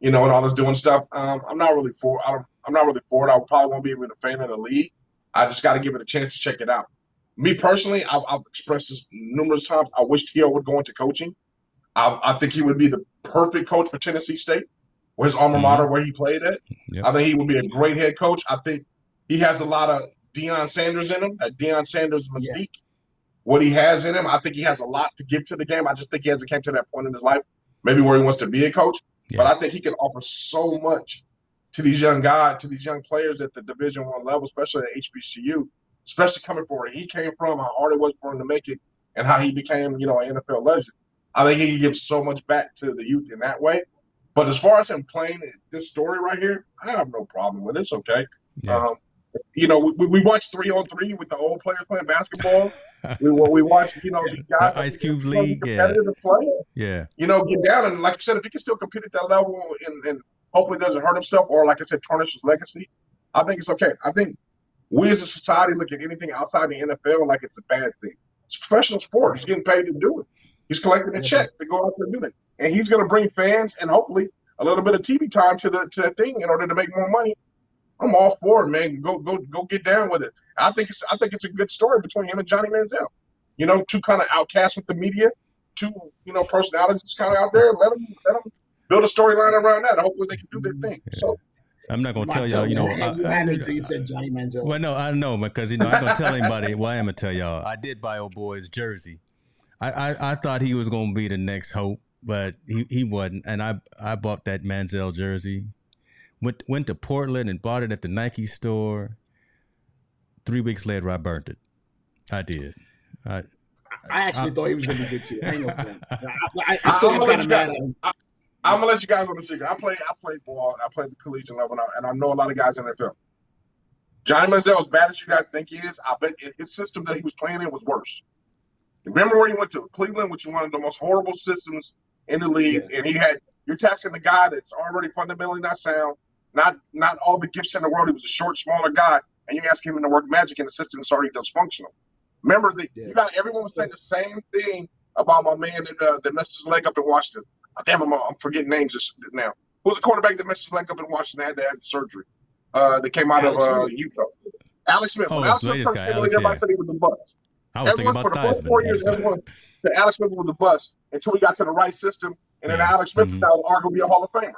B: you know, and all this doing stuff. Um, I'm not really for. I don't. I'm not really for it. I probably won't be even a fan of the league. I just got to give it a chance to check it out. Me personally, I've, I've expressed this numerous times. I wish T.O. would go into coaching. I, I, think he would be the perfect coach for Tennessee State, where his alma mater, where he played at. Yep. I think he would be a great head coach. I think he has a lot of Deion Sanders in him, that Deion Sanders mystique. Yeah. What he has in him, I think he has a lot to give to the game. I just think he hasn't came to that point in his life, maybe where he wants to be a coach. Yeah. But I think he can offer so much to these young guys, to these young players at the Division One level, especially at HBCU, especially coming from where he came from, how hard it was for him to make it, and how he became, you know, an NFL legend. I think he can give so much back to the youth in that way. But as far as him playing this story right here, I have no problem with it. It's okay. Yeah. Um, you know, we, we watched three on three with the old players playing basketball. We we watched, you know, the guys
A: Ice Cube League, yeah, yeah.
B: You know, get down and like you said, if he can still compete at that level and, and hopefully doesn't hurt himself or like I said, tarnish his legacy, I think it's okay. I think we as a society look at anything outside the NFL like it's a bad thing. It's professional sport. He's getting paid to do it. He's collecting a check to go out there and do it, and he's going to bring fans and hopefully a little bit of TV time to the to that thing in order to make more money I'm all for it, man. Go go go get down with it. I think it's I think it's a good story between him and Johnny Manziel. You know, two kind of outcasts with the media, two you know personalities kind of out there. Let them let them build a storyline around that. Hopefully, they can do their thing. So.
A: I'm not gonna tell y'all, you know. I,
C: you said Johnny Manziel.
A: Well, no, I know because you know I'm gonna tell anybody. Well, I am gonna tell y'all. I did buy old boy's jersey. I, I, I thought he was gonna be the next hope, but he, he wasn't. And I I bought that Manziel jersey Went went to Portland and bought it at the Nike store. Three weeks later, I burnt it. I did. I,
C: I actually thought he was going to be good too. I ain't no fan. I, I, I,
B: I'm gonna let you guys.
C: at.
B: I, I'm gonna let you guys on the secret. I play. I play ball. I played the collegiate level, and I, and I know a lot of guys in the NFL. Johnny Manziel, as bad as you guys think he is, I bet his system that he was playing in was worse. Remember where he went to Cleveland, which is one of the most horrible systems in the league, and he had you're taxing the guy that's already fundamentally not sound, not not all the gifts in the world. He was a short, smaller guy, and you ask him to work magic in a system that's already dysfunctional. Remember that
C: Yeah.
B: you got everyone was saying the same thing about my man that, uh, that messed his leg up in Washington. Oh, damn, I'm, I'm forgetting names just now. Who's the quarterback that messed his leg up in Washington? Had to have surgery. Uh, that came out
C: Alex
B: of uh, Utah. Alex Smith.
A: Oh,
B: When Alex
A: the
B: Smith
A: latest guy, Alex,
B: everybody
A: yeah.
B: said he was a bust.
A: I was thinking
B: Everyone
A: about
B: for the first four years,
A: actually.
B: everyone said Alex Smith was a bust until he got to the right system, and then
A: Yeah.
B: Alex Smith is
A: Mhm.
B: now arguably a Hall of Famer.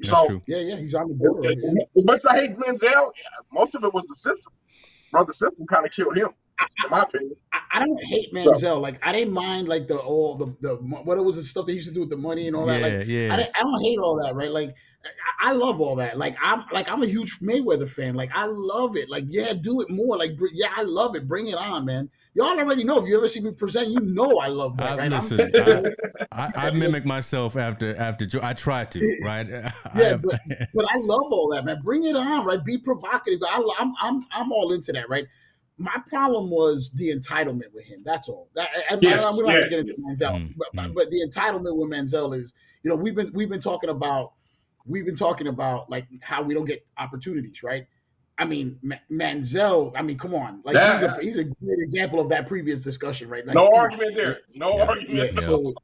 A: That's
B: so
A: true.
C: Yeah, yeah, he's on the board. Right? Yeah.
B: as much as I hate Manziel, yeah, most of it was the system. Brother, system kind of killed him, in my opinion.
C: I, I don't hate Manziel. Like I didn't mind like the all the the what it was the stuff they used to do with the money and all that.
A: Yeah,
C: Like I,
A: yeah.
C: didn't- I don't hate all that, right? Like I, I love all that. Like I'm like I'm a huge Mayweather fan. Like I love it. Like yeah, do it more. Like br- yeah, I love it. Bring it on, man. Y'all already know. If you ever see me present, you know I love that.
A: I,
C: right?
A: Listen, I, I, I mimic myself after after I try to, right? I
C: Yeah,
A: have-
C: but I love all that, man. Bring it on, right? Be provocative. I, I'm I'm I'm all into that, right? My problem was the entitlement with him. That's all. That, I, I-
B: Yes,
C: we don't have
B: yeah.
C: to get into Manziel,
A: Mm,
C: but,
A: mm.
C: but the entitlement with Manziel is, you know, we've been we've been talking about we've been talking about like how we don't get opportunities, right? I mean, Ma- Manziel. I mean, come on, like he's, a, he's a great example of that previous discussion, right? Like,
B: No argument there. No
A: Yeah.
B: argument.
A: Yeah.
C: So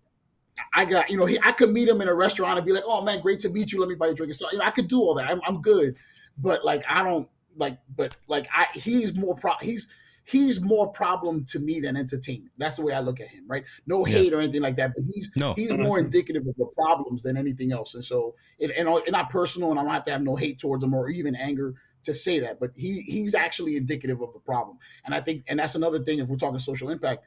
C: I got, you know, he, I could meet him in a restaurant and be like, "Oh man, great to meet you. Let me buy you a drink." So you know, I could do all that. I'm, I'm good, but like, I don't like, but like, I he's more pro, he's he's more problem to me than entertainment. That's the way I look at him, right? No
A: Yeah.
C: hate or anything like that, but he's
A: no,
C: he's more indicative of the problems than anything else. And so, it, and it's not personal, and I don't have to have no hate towards him or even anger to say that. But he he's actually indicative of the problem. And I think, and that's another thing if we're talking social impact.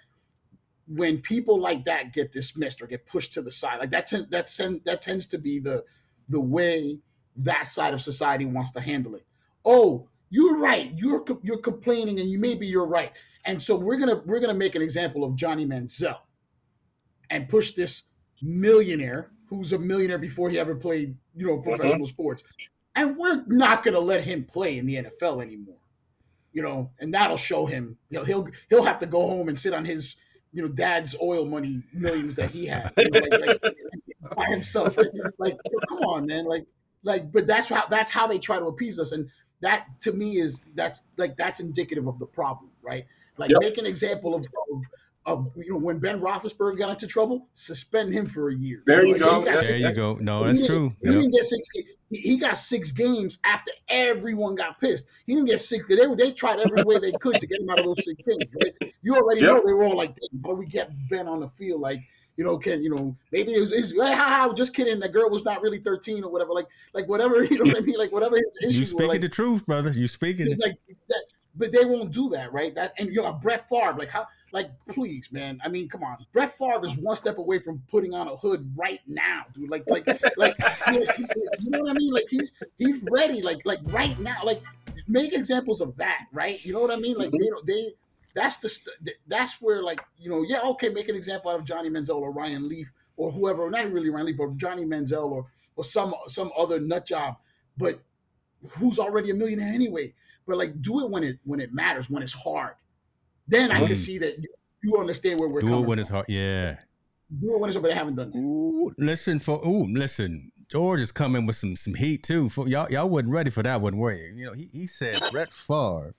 C: When people like that get dismissed or get pushed to the side, like that, ten, that ten, that tends to be the the way that side of society wants to handle it. Oh, you're right. You're you're complaining, and you maybe you're right. And so we're gonna we're gonna make an example of Johnny Manziel and push this millionaire who's a millionaire before he ever played, you know, uh-huh. professional sports. And we're not going to let him play in the NFL anymore. You know, and that'll show him he'll he'll he'll have to go home and sit on his you know dad's oil money millions that he had you know, like, like, by himself. Like, come on, man. Like, like, but that's how that's how they try to appease us, and that to me is that's like that's indicative of the problem, right? Like,
B: Yep.
C: make an example of, of of you know when Ben Roethlisberger got into trouble, suspend him for a year.
B: There you
C: Like,
B: go.
C: he got
B: That's-
A: there
C: six-
A: you go. No,
C: he
A: that's
C: didn't-
A: true.
C: He
A: Yep.
C: didn't get six. He, he got six games after everyone got pissed. He didn't get six. They they tried every way they could to get him out of those six games. Right? You already
B: Yep.
C: know they were all like, "Damn, "How do we get Ben on the field?" Like, you know, can you know maybe it was, it's, ha, ha, ha, just kidding. The girl was not really thirteen or whatever. Like, like whatever you know what I mean. Like whatever his
A: You
C: were.
A: speaking
C: Like,
A: the truth, brother. You speaking.
C: like that, but they won't do that, right? That and you're know, Brett Favre, like how, like please, man. I mean, come on, Brett Favre is one step away from putting on a hood right now, dude. Like, like, like, you know, you know what I mean? Like he's he's ready, like, like right now. Like, make examples of that, right? You know what I mean? Like, you know, they. Mm-hmm. That's the st- that's where like you know yeah okay make an example out of Johnny Manziel or Ryan Leaf or whoever not really Ryan Leaf but Johnny Manziel or or some some other nut job but who's already a millionaire anyway but like do it when it when it matters when it's hard then i can
A: Mm.
C: see that you, you understand where we're
A: Do
C: coming
A: it when
C: from.
A: it's hard. Yeah.
C: do it when it's hard but they haven't done that
A: Ooh, listen for. Ooh, listen. George is coming with some some heat too. For y'all, y'all wasn't ready for that one, were you? You know, he, he said Brett Favre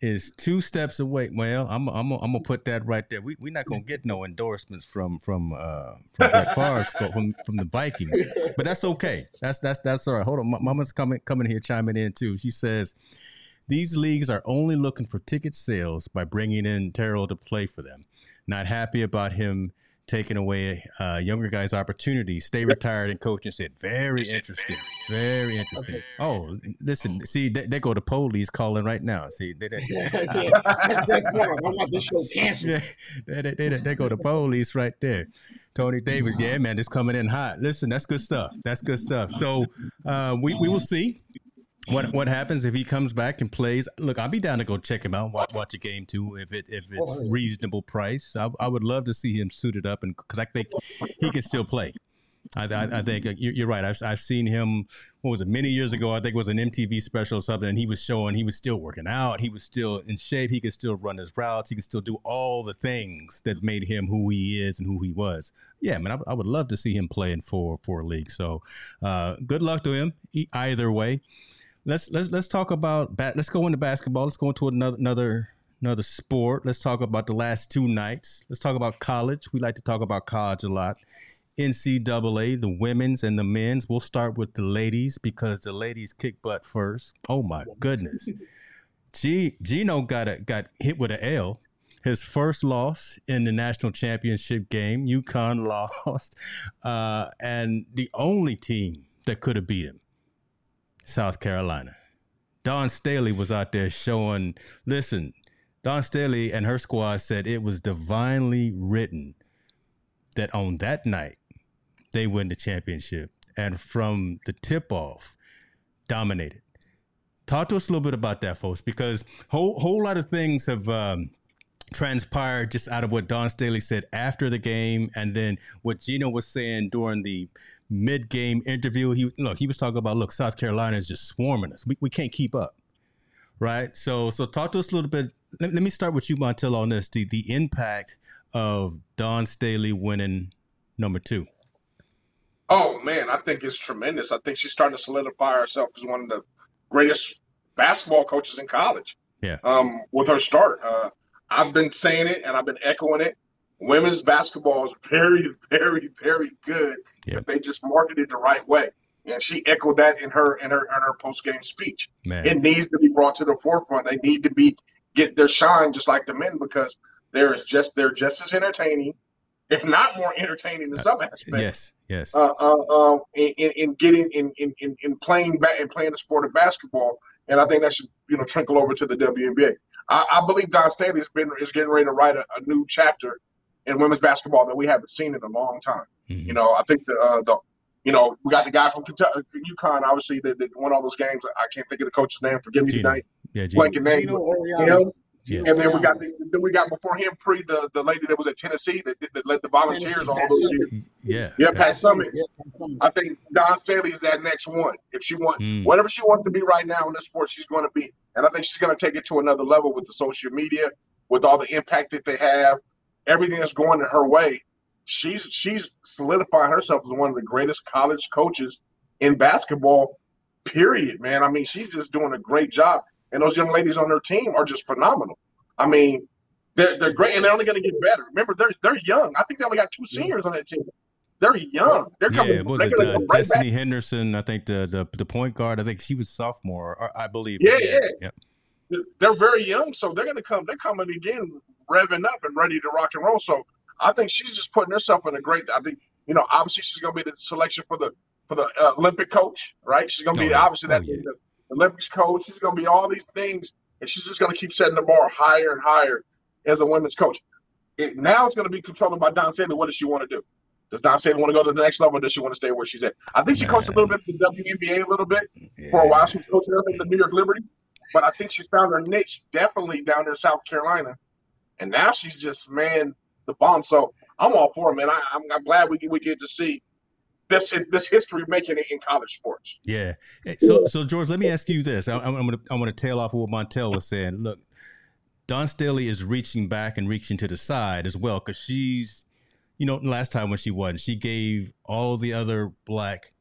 A: is two steps away. Well, I'm I'm I'm gonna put that right there. We we're not gonna get no endorsements from from uh from Brett Favre from from the Vikings, but that's okay. That's that's that's all right. Hold on, Ma- Mama's coming coming here chiming in too. She says these leagues are only looking for ticket sales by bringing in Terrell to play for them. Not happy about him taking away uh, younger guys' opportunities. Stay retired and coach and said, very interesting, very interesting. Oh, listen, see, they, they go to police calling right now. See, they, they,
C: Yeah, yeah. That's Brett Favre. I want this show canceled.
A: yeah, they, they, they, they go to police right there. Tony Davis, yeah, man, it's coming in hot. Listen, that's good stuff. That's good stuff. So uh, we, we will see what what happens if he comes back and plays. Look, I'll be down to go check him out, watch, watch a game too, if it if it's
C: Oh,
A: reasonable price. I, I would love to see him suited up, and because I think he can still play. I, I, I think uh, you- you're right. I've, I've seen him. What was it? Many years ago, I think it was an MTV special or something, and he was showing he was still working out. He was still in shape. He could still run his routes. He could still do all the things that made him who he is and who he was. Yeah, man, I, I would love to see him playing for for a league. So, uh, good luck to him either way. Let's let's let's talk about bat. Let's go into basketball. Let's go into another another another sport. Let's talk about the last two nights. Let's talk about college. We like to talk about college a lot. NCAA, the women's and the men's. We'll start with the ladies because the ladies kick butt first. Oh my goodness. G Geno got a got hit with an L. His first loss in the national championship game. UConn lost. Uh, and the only team that could have beat him, South Carolina. Dawn Staley was out there showing, listen, Dawn Staley and her squad said it was divinely written that on that night they win the championship. And from the tip off, dominated. Talk to us a little bit about that, folks, because whole whole lot of things have um, transpired just out of what Dawn Staley said after the game, and then what Geno was saying during the mid game interview. He look, he was talking about look, South Carolina is just swarming us. We we can't keep up, right? So so talk to us a little bit. Let, let me start with you, Montel, on this the the impact of Dawn Staley winning number two.
B: Oh man, I think it's tremendous. I think she's starting to solidify herself as one of the greatest basketball coaches in college.
A: Yeah.
B: Um, with her start, uh, I've been saying it and I've been echoing it. Women's basketball is very, very, very good
A: Yeah.
B: if they just market it the right way. And she echoed that in her in her in her post game speech.
A: Man,
B: It needs to be brought to the forefront. They need to be get their shine just like the men because there is just they're just as entertaining, if not more entertaining in some aspects
A: yes, yes,
B: uh, uh, uh, in, in in getting in, in, in, in playing back and playing the sport of basketball, and I think that should you know trickle over to the WNBA. I, I believe Dawn Staley has been is getting ready to write a, a new chapter in women's basketball that we haven't seen in a long time.
A: Mhm.
B: You know, I think the uh, the you know we got the guy from Kentucky, UConn, obviously that, that won all those games. I can't think of the coach's name. Forgive me
A: Geno.
B: tonight.
A: yeah, Geno.
B: Blanking name.
C: Geno
B: but
C: Auriemma.
B: him.
A: Yeah.
B: And then we got the, then we got before him pre the, the lady that was at Tennessee that, that led the volunteers all
C: Pat
B: those years.
A: yeah,
B: Yeah, Pat Summitt.
C: Yeah, Pat Summitt.
B: I think Dawn Staley is that next one. If she wants
A: Mm.
B: whatever she wants to be right now in this sport, she's going to be. And I think she's going to take it to another level with the social media, with all the impact that they have, everything that's going in her way. She's she's solidifying herself as one of the greatest college coaches in basketball. Period, man. I mean, she's just doing a great job, and those young ladies on her team are just phenomenal. I mean, they're they're great, and they're only going to get better. Remember, they're they're young. I think they only got two seniors on that team. They're young. They're coming.
A: Yeah, was it uh,
B: right back.
A: Destanni Henderson? I think the, the the point guard. I think she was sophomore, I believe.
B: Yeah, yeah.
A: yeah.
B: they're very young, so they're going to come. They're coming again, revving up and ready to rock and roll. So I think she's just putting herself in a great. I think you know, obviously she's going to be the selection for the for the uh, Olympic coach, right? She's going to
A: Oh,
B: be
A: yeah.
B: obviously that
A: Oh, yeah.
B: the Olympics coach. She's going to be all these things, and she's just going to keep setting the bar higher and higher as a women's coach. It, now it's going to be controlled by Dawn Staley. What does she want to do? Does Dawn Staley want to go to the next level? Or does she want to stay where she's at? I think she coached a little bit the WNBA a little bit for a while. She was coaching the New York Liberty, but I think she found her niche definitely down there in South Carolina, and now she's just man the bomb. So I'm all for it, man. I, I'm, I'm glad we we get to see this this history making it in college sports.
A: Yeah. So, so George, let me ask you this. I, I'm going to I'm to tail off of what Montel was saying. Look, Dawn Staley is reaching back and reaching to the side as well because she's, you know, last time when she won, she gave all the other black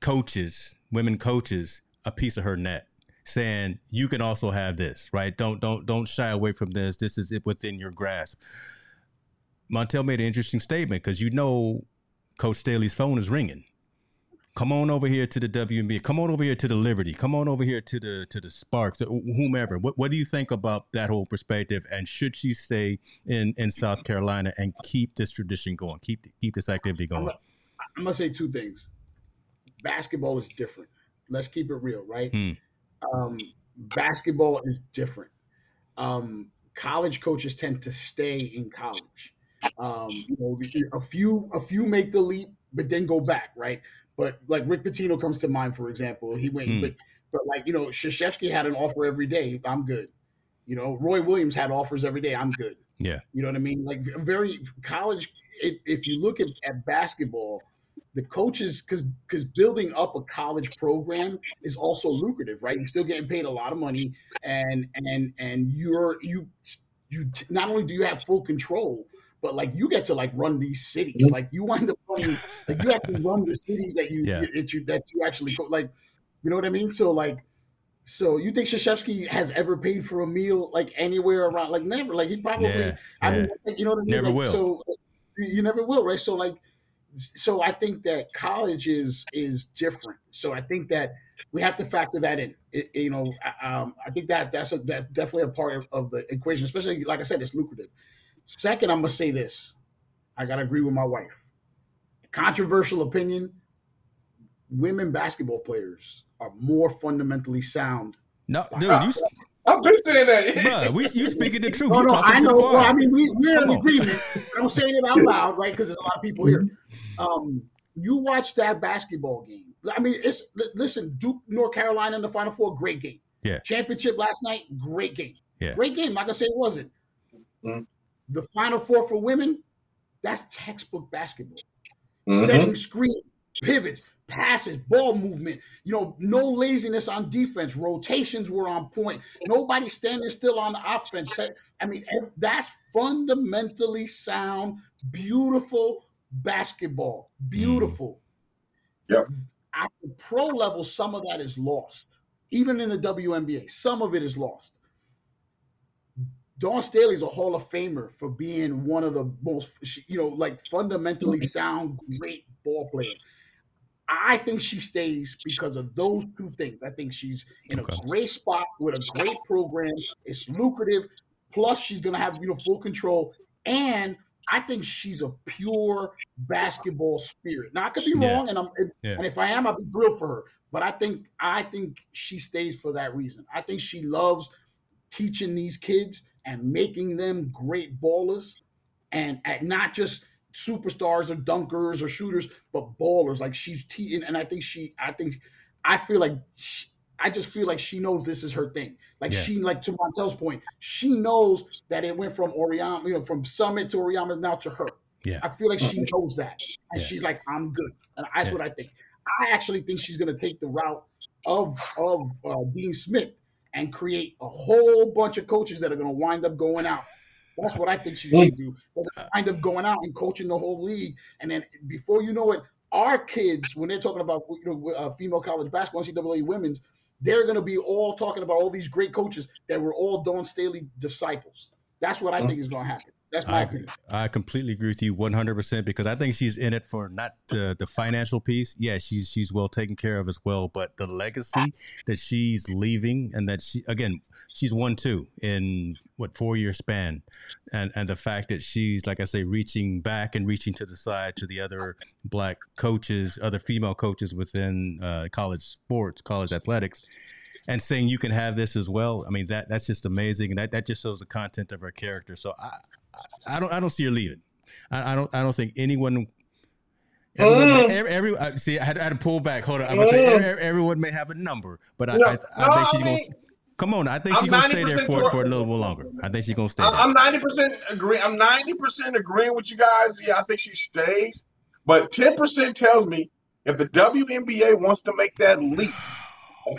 A: coaches, women coaches, a piece of her net, saying you can also have this, right? Don't don't don't shy away from this. This is it within your grasp. Montel made an interesting statement because you know Coach Staley's phone is ringing Come on over here to the WNBA. Come on over here to the Liberty. Come on over here to the to the Sparks. Whomever. What What do you think about that whole perspective? And should she stay in in South Carolina and keep this tradition going? Keep keep this activity going.
C: I'm gonna say two things. Basketball is different. Let's keep it real, right?
A: Hmm.
C: Um, basketball is different. Um, college coaches tend to stay in college. Um, you know, a few a few make the leap, but then go back, right? But like Rick Pitino comes to mind, for example. He went,
A: Hmm.
C: but, but like you know, Krzyzewski had an offer every day. I'm good. You know, Roy Williams had offers every day. I'm good.
A: Yeah.
C: You know what I mean? Like very college. If, if you look at, at basketball, the coaches because because building up a college program is also lucrative, right? You're still getting paid a lot of money, and and and you're you you not only do you have full control, but like you get to like run these cities. Like you wind up running, like you have to run the cities that you
A: Yeah.
C: that you that you actually co- like. You know what I mean? So like. So you think Krzyzewski has ever paid for a meal like anywhere around? Like never. Like he probably.
A: Yeah,
C: I
A: yeah.
C: mean, you know what I mean?
A: Never
C: Like,
A: will.
C: So you you never will, right? So like, so I think that college is is different. So I think that we have to factor that in. It, you know, I- um, I think that's that's a, that definitely a part of, of the equation. Especially like I said, it's lucrative. Second, I'm gonna say this. I gotta agree with my wife. Controversial opinion. Women basketball players are more fundamentally sound.
A: No, dude, you,
B: I've been saying that.
A: bruh, we, you speaking the truth.
C: No,
A: you
C: no, I know. Well,
A: choir.
C: I mean, we, we're
A: Come
C: in
A: on.
C: agreement. I'm saying it out loud, right? Because there's a lot of people here. Um, you watch that basketball game. I mean, it's listen, Duke, North Carolina in the Final Four, great game.
A: Yeah.
C: Championship last night, great game.
A: Yeah.
C: Great game. Like I say, it wasn't.
B: Mhm.
C: The Final Four for women, that's textbook basketball.
B: Mhm.
C: Setting screen, pivots, passes, ball movement. You know, no laziness on defense. Rotations were on point. Nobody standing still on the offense. I mean, that's fundamentally sound, beautiful basketball. Beautiful. Mm.
B: Yep.
C: At the pro level, some of that is lost. Even in the WNBA, some of it is lost. Dawn Staley's a Hall of Famer for being one of the most, you know, like fundamentally mm-hmm. sound, great ball player. I think she stays because of those two things. I think she's in
A: Okay.
C: a great spot with a great program. It's lucrative. Plus, she's going to have you know full control, and I think she's a pure basketball spirit. Now, I could be
A: Yeah.
C: wrong, and I'm and,
A: Yeah.
C: and if I am, I'll be thrilled for her. But I think I think she stays for that reason. I think she loves teaching these kids and making them great ballers, and at not just superstars or dunkers or shooters, but ballers. Like she's teaching, and I think she, I think, I feel like, she, I just feel like she knows this is her thing. Like
A: Yeah.
C: she, like to Montel's point, she knows that it went from Auriemma, you know, from Summitt to Auriemma now to her.
A: Yeah.
C: I feel like she knows that, and
A: Yeah.
C: she's like, I'm good, and that's
A: Yeah.
C: what I think. I actually think she's going to take the route of of uh, Dean Smith and create a whole bunch of coaches that are going to wind up going out. That's what I think she's going to do. They're gonna up going out and coaching the whole league, and then before you know it, our kids, when they're talking about you know uh, female college basketball, NCAA women's, they're going to be all talking about all these great coaches that were all Dawn Staley disciples. That's what I think is going to happen. That's my
A: I,
C: opinion.
A: I completely agree with you 100% because I think she's in it for not the, the financial piece. Yeah, she's she's well taken care of as well, but the legacy that she's leaving and that she again, she's won two in what four year span. And and the fact that she's like I say reaching back and reaching to the side to the other black coaches, other female coaches within uh, college sports, college athletics and saying you can have this as well. I mean that that's just amazing, and that, that just shows the content of her character. So I, I don't I don't see her leaving. I, I don't I don't think anyone. Everyone may, every, every I- see, I had, I had to pull back. Hold on, I'm gonna say
B: Mm.
A: every- everyone may have a number, but I,
B: No,
A: I, I
B: no,
A: think she's
B: I
A: gonna. Come on, I think she's gonna stay there for, for a little bit longer. I think she's gonna stay.
B: I'm ninety percent agree. I'm ninety percent agreeing with you guys. Yeah, I think she stays, but ten percent tells me if the WNBA wants to make that leap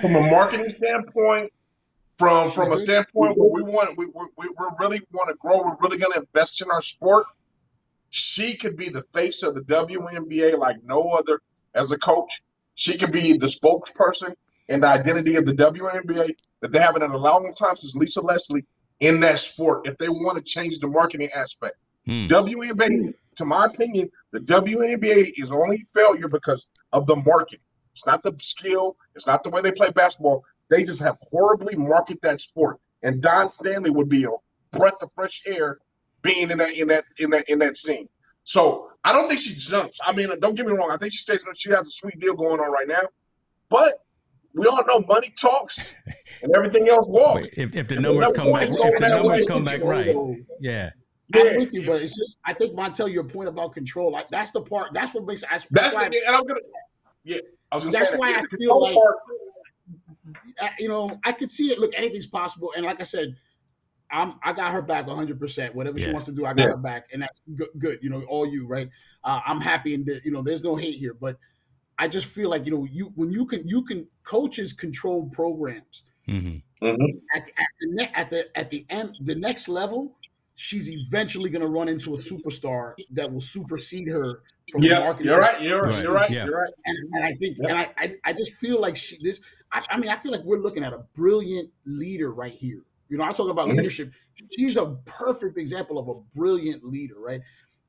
B: from a marketing standpoint, from from a standpoint where we want we we, we we really want to grow, we're really going to invest in our sport. She could be the face of the WNBA like no other as a coach. She could be the spokesperson and the identity of the WNBA that they haven't in a long time since Lisa Leslie in that sport if they want to change the marketing aspect.
A: Hmm.
B: WNBA to my opinion, the WNBA is only failure because of the market. It's not the skill. It's not the way they play basketball. They just have horribly marketed that sport. And Dawn Staley would be a breath of fresh air being in that in that in that in that scene. So I don't think she jumps. I mean, don't get me wrong. I think she stays. She has a sweet deal going on right now, but we all know money talks and everything else walks.
A: If, if the numbers come back, if the numbers come back right, yeah.
C: I'm with you, but it's just I think Montel, your point about control, like that's the part. That's what makes. That's,
B: that's
C: why.
B: The, and I'm gonna. Yeah, I was gonna
C: that's
B: say
C: why
B: that.
C: I feel like. You know, I could see it. Look, anything's possible, and like I said, I'm I got her back 100. percent Whatever
A: Yeah.
C: she wants to do, I got
B: Yeah.
C: her back, and that's good. Good, you know, all you right. Uh, I'm happy, and you know, there's no hate here, but I just feel like you know, you when you can you can coaches control programs
A: hmm
B: Mhm.
C: at, at the ne- at the at the end the next level. She's eventually going to run into a superstar that will supersede her from a
B: Yeah,
C: marketing
B: you're right. You're
A: Right.
B: you're right.
A: Yeah.
B: You're right.
C: and, and I think,
B: Yeah.
C: and I, I, I just feel like she, this. I, I mean, I feel like we're looking at a brilliant leader right here. You know, I'm talking about
B: Mhm.
C: leadership. She's a perfect example of a brilliant leader, right?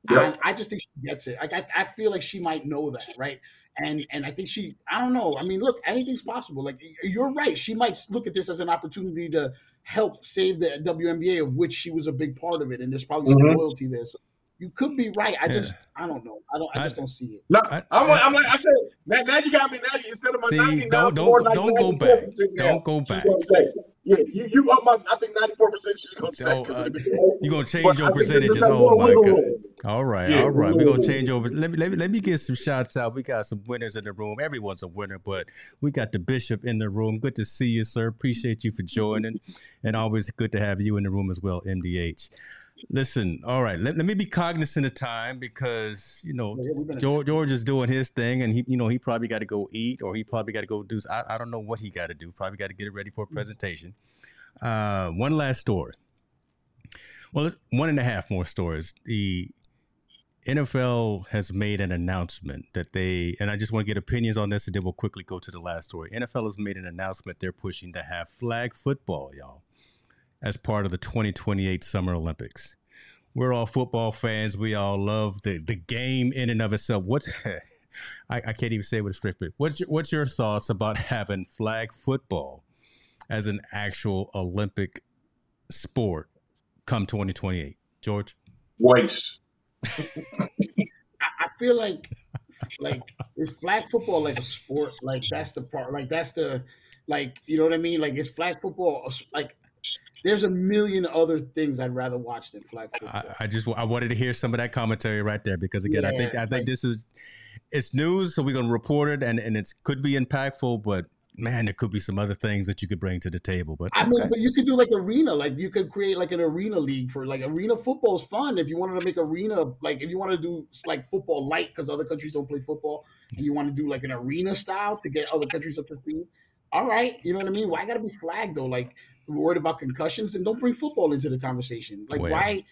B: Yeah.
C: And I just think she gets it. Like I, I feel like she might know that, right? And and I think she, I don't know. I mean, look, anything's possible. Like you're right. She might look at this as an opportunity to help save the WNBA, of which she was a big part of it, and there's probably some
B: Mhm.
C: loyalty there. So you could be right. I
A: Yeah.
C: just, I don't know. I don't. I
A: I-
C: just don't see it.
B: No,
A: I-
B: I'm, like- I'm like I said. Now, now you got me. Now you, instead of my
A: See,
B: 90,
A: don't- don't-
B: I'm
A: don't go back.
B: 94% now.
A: Don't go back.
B: Yeah, you, you up my. I think 94 percent she's gonna stay.
A: So,
B: 'cause
A: uh,
B: of the-
A: you gonna change
B: But
A: your
B: I think there's
A: percentages? Oh my
B: wiggle
A: god!
B: room.
A: All right,
B: Yeah.
A: all right. We're gonna change over. Let me let me let me get some shots out. We got some winners in the room. Everyone's a winner, but we got the bishop in the room. Good to see you, sir. Appreciate you for joining, and always good to have you in the room as well, MDH. Listen, all right. Let, let me be cognizant of time because you know
C: Yeah, we've been-
A: George, George is doing his thing, and he, you know, he probably got to go eat, or he probably got to go do. I, I don't know what he got to do. Probably got to get it ready for a presentation. Uh, one last story. Well, one and a half more stories. The NFL has made an announcement that they, and I just want to get opinions on this, and then we'll quickly go to the last story. NFL has made an announcement they're pushing to have flag football, y'all, as part of the 2028 Summer Olympics. We're all football fans. We all love the the game in and of itself. What's I, I can't even say it with a straight face. What's your, what's your thoughts about having flag football as an actual Olympic sport come 2028? George?
B: Waste.
C: I I feel like like is flag football like a sport? Like that's the part. Like that's the like you know what I mean? Like is flag football like? There's a million other things I'd rather watch than flag football.
A: I, I just I wanted to hear some of that commentary right there because again I think I think
C: like-
A: this is it's news so we're gonna report it and and it could be impactful but man there could be some other things that you could bring to the table but
C: I mean, but you could do like arena, like you could create like an arena league for like arena football is fun. If you wanted to make arena, like if you want to do like football light because other countries don't play football, and you want to do like an arena style to get other countries up to speed. All right, you know what I mean. Why got to be flagged though? Like worried about concussions, and don't bring football into the conversation. Like
A: Well.
C: why?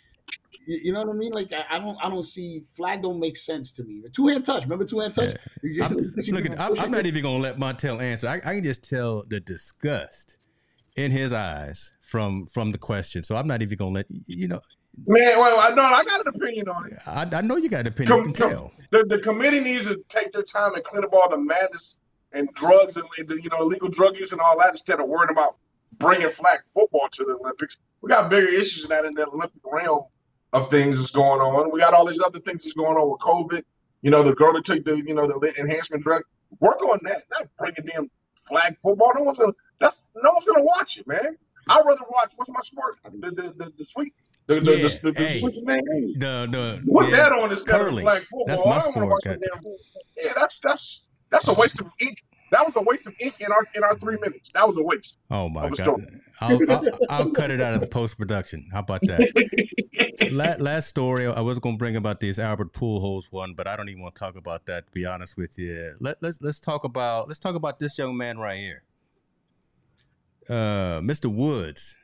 C: You you know what I mean? Like I, I don't, I don't see flag. Don't make sense to me. Two hand touch. Remember two hand touch? You
A: I'm, look, at, I'm, I'm not even gonna let Montel answer. I, I can just tell the disgust in his eyes from from the question. So I'm not even gonna let you know.
B: Man, well, I know I got an opinion on it.
A: I, I know you got an opinion. You
B: Come-
A: can tell.
B: The, the committee needs to take their time and clean up all the madness and drugs and you know illegal drug use and all that instead of worrying about bringing flag football to the Olympics. We got bigger issues than that in the Olympic realm of things that's going on. We got all these other things that's going on with COVID. You know, the girl that took the you know the enhancement drug. Work on that. Not bringing them flag football. No one's gonna. That's no one's gonna watch it, man. I'd rather watch what's my sport? The the the, the sweet. The the,
A: Yeah,
B: the, the, the
A: hey.
B: sweet man.
A: The the
B: Put
A: yeah.
B: that on instead
A: curling.
B: of flag football.
A: That's my
B: I don't
A: sport,
B: damn- Yeah, that's that's that's a waste of ink. That was a waste of ink in our in our three minutes. That was a waste.
A: Oh my god! I'll, I'll, I'll cut it out of the post production. How about that? La- last story I was going to bring about this Albert Pujols one, but I don't even want to talk about that. To be honest with you, Let, let's let's talk about let's talk about this young man right here. Uh, Mr. Woods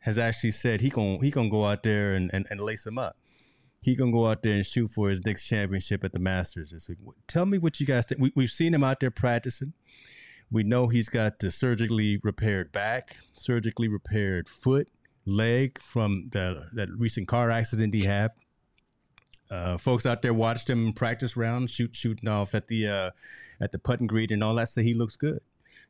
A: has actually said he gon' he gonna go out there and, and, and lace him up. He gonna go out there and shoot for his next championship at the Masters this week. Tell me what you guys think. We, we've seen him out there practicing. We know he's got the surgically repaired back, surgically repaired foot, leg from the that recent car accident he had. Uh, folks out there watched him practice round, shoot shooting off at the uh, at the putting green and all that. Say he looks good.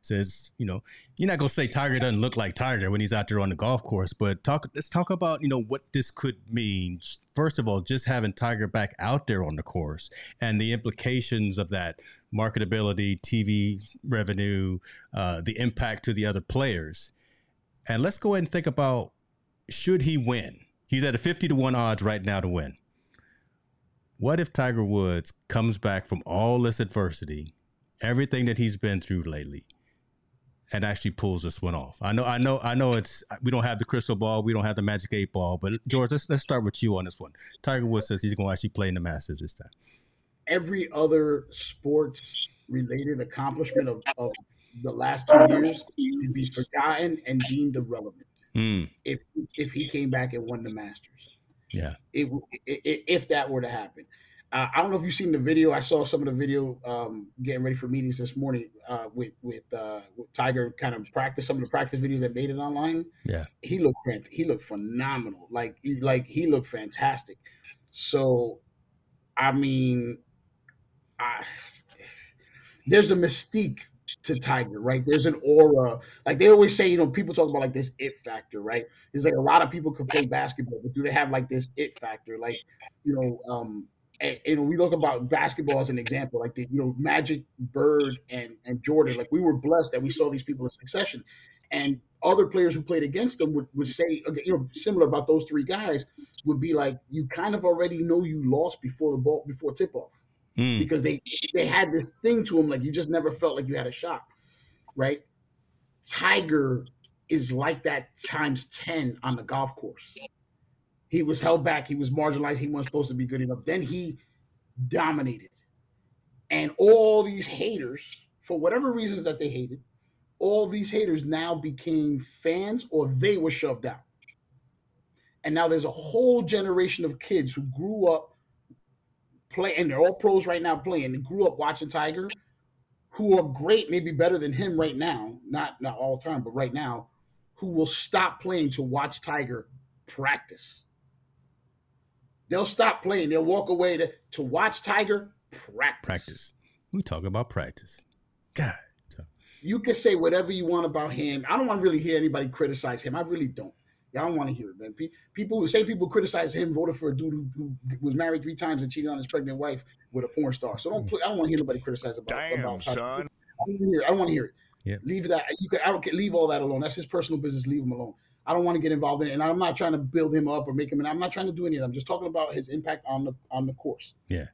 A: Says you know you're not gonna say Tiger doesn't look like Tiger when he's out there on the golf course, but talk let's talk about you know what this could mean. First of all, just having Tiger back out there on the course and the implications of that marketability, TV revenue, uh, the impact to the other players. And let's go ahead and think about should he win? He's at a 50 to 1 odds right now to win. What if Tiger Woods comes back from all this adversity, everything that he's been through lately, and actually pulls this one off? I know, I know, I know. It's we don't have the crystal ball, we don't have the magic eight ball, but George, let's let's start with you on this one. Tiger Woods says he's going to actually play in the Masters this time.
C: Every other sports related accomplishment of, of the last two years would be forgotten and deemed irrelevant
A: Mm,
C: if if he came back and won the Masters.
A: yeah,
C: it, it, if that were to happen. Uh, I don't know if you've seen the video. I saw some of the video um, getting ready for meetings this morning uh, with with, uh, with Tiger kind of practice some of the practice videos that made it online.
A: Yeah.
C: he looked he looked phenomenal. Like he, like he looked fantastic. So, I mean, I, there's a mystique to Tiger, right? There's an aura. Like they always say, you know, people talk about like this it factor, right? There's like a lot of people could play basketball, but do they have like this it factor? Like, you know, um, and, and we look about basketball as an example, like the you know Magic, Bird, and and Jordan. Like we were blessed that we saw these people in succession, and other players who played against them would, would say, you know, similar about those three guys would be like, you kind of already know you lost before the ball before tip off
A: mm,
C: because they they had this thing to them like you just never felt like you had a shot right? Tiger is like that times 10 on the golf course he was held back. He was marginalized. He wasn't supposed to be good enough. Then he dominated. And all these haters for whatever reasons that they hated all these haters now became fans or they were shoved out. And now there's a whole generation of kids who grew up playing, and they're all pros right now playing and grew up watching Tiger, who are great, maybe better than him right now, not not all the time, but right now, who will stop playing to watch Tiger practice. They'll stop playing. They'll walk away to, to watch Tiger practice.
A: practice. We talk about practice. God.
C: You can say whatever you want about him. I don't want to really hear anybody criticize him. I really don't. I don't want to hear it, man. Pe- People, same people criticize him, voted for a dude who, who was married three times and cheated on his pregnant wife with a porn star. So don't. pl- I don't want to hear nobody criticize about.
D: Damn,
C: about
D: son.
C: I don't want to hear. it. I don't want to hear it.
A: Yeah.
C: Leave that. You can. I don't. Leave all that alone. That's his personal business. Leave him alone. I don't want to get involved in it, and I'm not trying to build him up or make him. And I'm not trying to do any of that. I'm just talking about his impact on the on the course.
A: Yeah.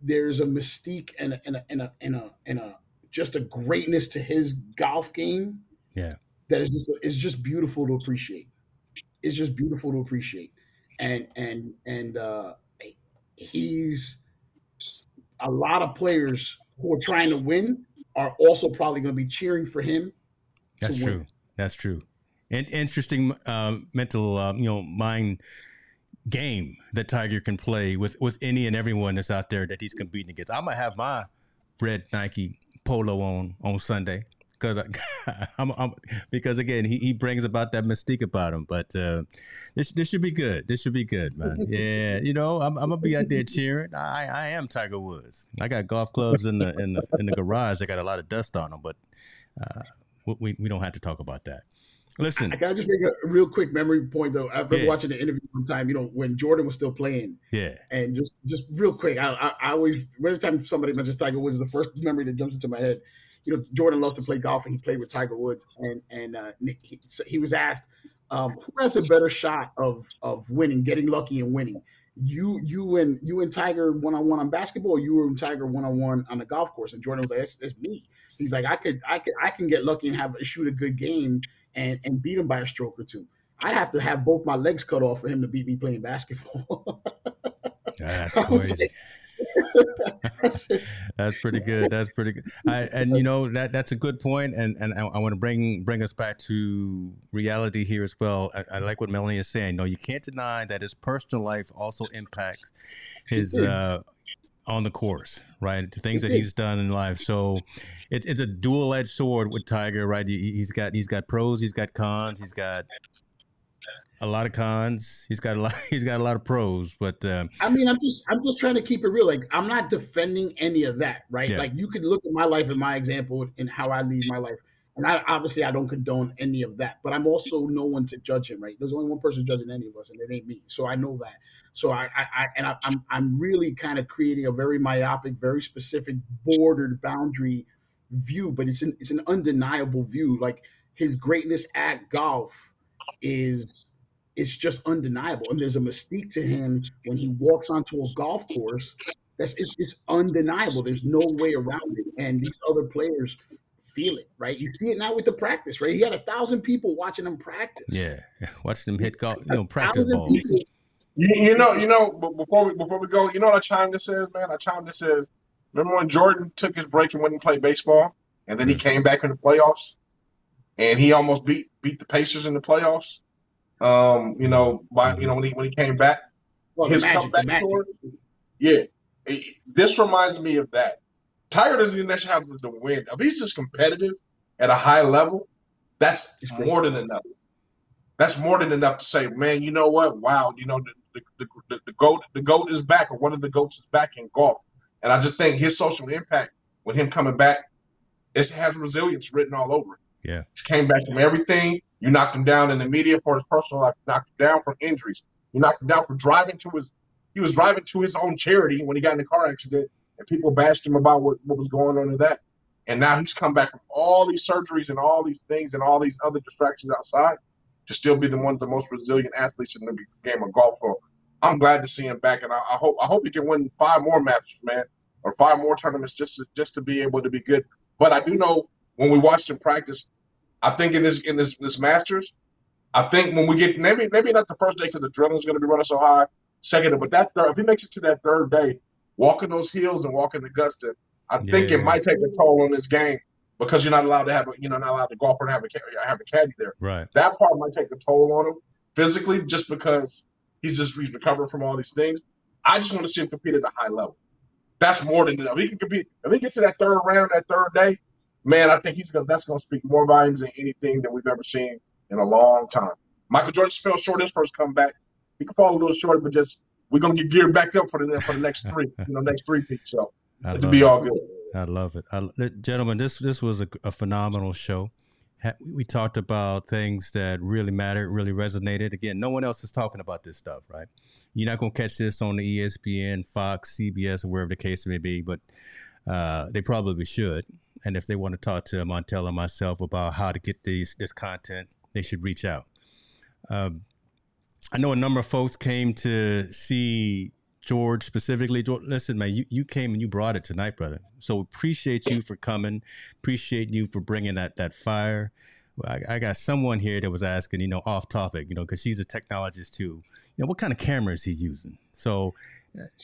C: There's a mystique and a and a and a and a, and a just a greatness to his golf game.
A: Yeah.
C: That is just is just beautiful to appreciate. It's just beautiful to appreciate, and and and uh, he's a lot of players who are trying to win are also probably going to be cheering for him.
A: That's true. That's true. And interesting um, mental, um, you know, mind game that Tiger can play with with any and everyone that's out there that he's competing against. I'm gonna have my red Nike polo on on Sunday because I, I'm, I'm because again he, he brings about that mystique about him. But uh, this this should be good. This should be good, man. Yeah, you know I'm, I'm gonna be out there cheering. I I am Tiger Woods. I got golf clubs in the in the in the garage. that got a lot of dust on them, but uh, we we don't have to talk about that. Listen,
C: I can I just make a real quick memory point though. I remember
A: Yeah.
C: watching the interview one time, you know, when Jordan was still playing,
A: yeah,
C: and just just real quick, I I, I always every time somebody mentions Tiger Woods, the first memory that jumps into my head. You know, Jordan loves to play golf, and he played with Tiger Woods, and and uh, he, so he was asked, um, "Who has a better shot of of winning, getting lucky and winning? You you and you and Tiger one on one on basketball, or you and Tiger one on one on the golf course?" And Jordan was like, "It's, it's me." He's like, "I could I could I can get lucky and have shoot a good game and and beat him by a stroke or two. I'd have to have both my legs cut off for him to beat me playing basketball."
A: that's crazy. That's pretty good. That's pretty good. I, and you know that that's a good point, and and I, I want to bring bring us back to reality here as well. I, I like what Melanie is saying. No, you can't deny that his personal life also impacts his uh, on the course, right? The things that he's done in life. So it's it's a dual edged sword with Tiger, right? He, he's got he's got pros, he's got cons, he's got a lot of cons. He's got a lot. He's got a lot of pros, but um,
C: I mean, I'm just I'm just trying to keep it real. Like I'm not defending any of that, right?
A: Yeah.
C: Like you could look at my life and my example and how I lead my life. And I obviously I don't condone any of that, but I'm also no one to judge him, right? There's only one person judging any of us, and it ain't me. So I know that. So I, I, I and I, I'm I'm really kind of creating a very myopic, very specific, bordered boundary view, but it's an it's an undeniable view. Like his greatness at golf is it's just undeniable, and there's a mystique to him when he walks onto a golf course. That's it's, it's undeniable. There's no way around it, and these other players feel it, right? You see it now with the practice, right? He had a thousand people watching him practice.
A: yeah, watch them hit golf. You know, practice
C: thousand
A: balls.
B: You, you know, you know. But before we before we go, you know what I chime this is, man. I chime this is. Remember when Jordan took his break and went and played baseball, and then he came back in the playoffs, and he almost beat beat the Pacers in the playoffs. Um, you know, by you know when he when he came back,
C: Well,
B: his
C: magic,
B: comeback tour. Yeah, It- this reminds me of that. Tiger doesn't even necessarily have the win. If he's just competitive at a high level, that's more than enough. That's more than enough to say, man. You know what? Wow. You know the the, the, the, goat the goat is back, or one of the goats is back in golf. And I just think his social impact with him coming back, it has resilience written all over it.
A: Yeah.
B: He came back from everything. You knocked him down in the media for his personal life. You knocked him down from injuries. You knocked him down for driving to his. He was driving to his own charity when he got in a car accident, and people bashed him about what, what was going on in that. And now he's come back from all these surgeries and all these things and all these other distractions outside to still be the one of the most resilient athletes in the game of golf. So I'm glad to see him back, and I, I hope I hope he can win five more Masters, man, or five more tournaments just to, just to be able to be good. But I do know when we watched him practice, I think in this in this this Masters, I think when we get maybe maybe not the first day because the adrenaline's going to be running so high. Second, but that third, if he makes it to that third day, walking those hills and walking Augusta, I think
A: Yeah.
B: it might take a toll on this game because you're not allowed to have a, you know not allowed to golf and have a have a caddy there.
A: Right.
B: That part might take a toll on him physically, just because he's just he's recovering from all these things. I just want to see him compete at a high level. That's more than enough. He can compete. If he gets to that third round, that third day, man, I think he's gonna. That's gonna speak more volumes than anything that we've ever seen in a long time. Michael Jordan fell short his first comeback. He could fall a little short, but just we're gonna get geared back up for the for the next three, you know, next three peaks. So it'll be
A: it.
B: all good.
A: I love it. I, gentlemen, this this was a, a phenomenal show. We talked about things that really mattered, really resonated. Again, no one else is talking about this stuff, right? You're not going to catch this on the ESPN, Fox, CBS, or wherever the case may be, but uh, they probably should. And if they want to talk to Montel and myself about how to get these this content, they should reach out. Um, I know a number of folks came to see George specifically. George, listen, man, you, you came and you brought it tonight, brother. So appreciate you for coming. Appreciate you for bringing that that fire. I, I got someone here that was asking, you know, off topic, you know, because she's a technologist too. You know, what kind of cameras he's using. So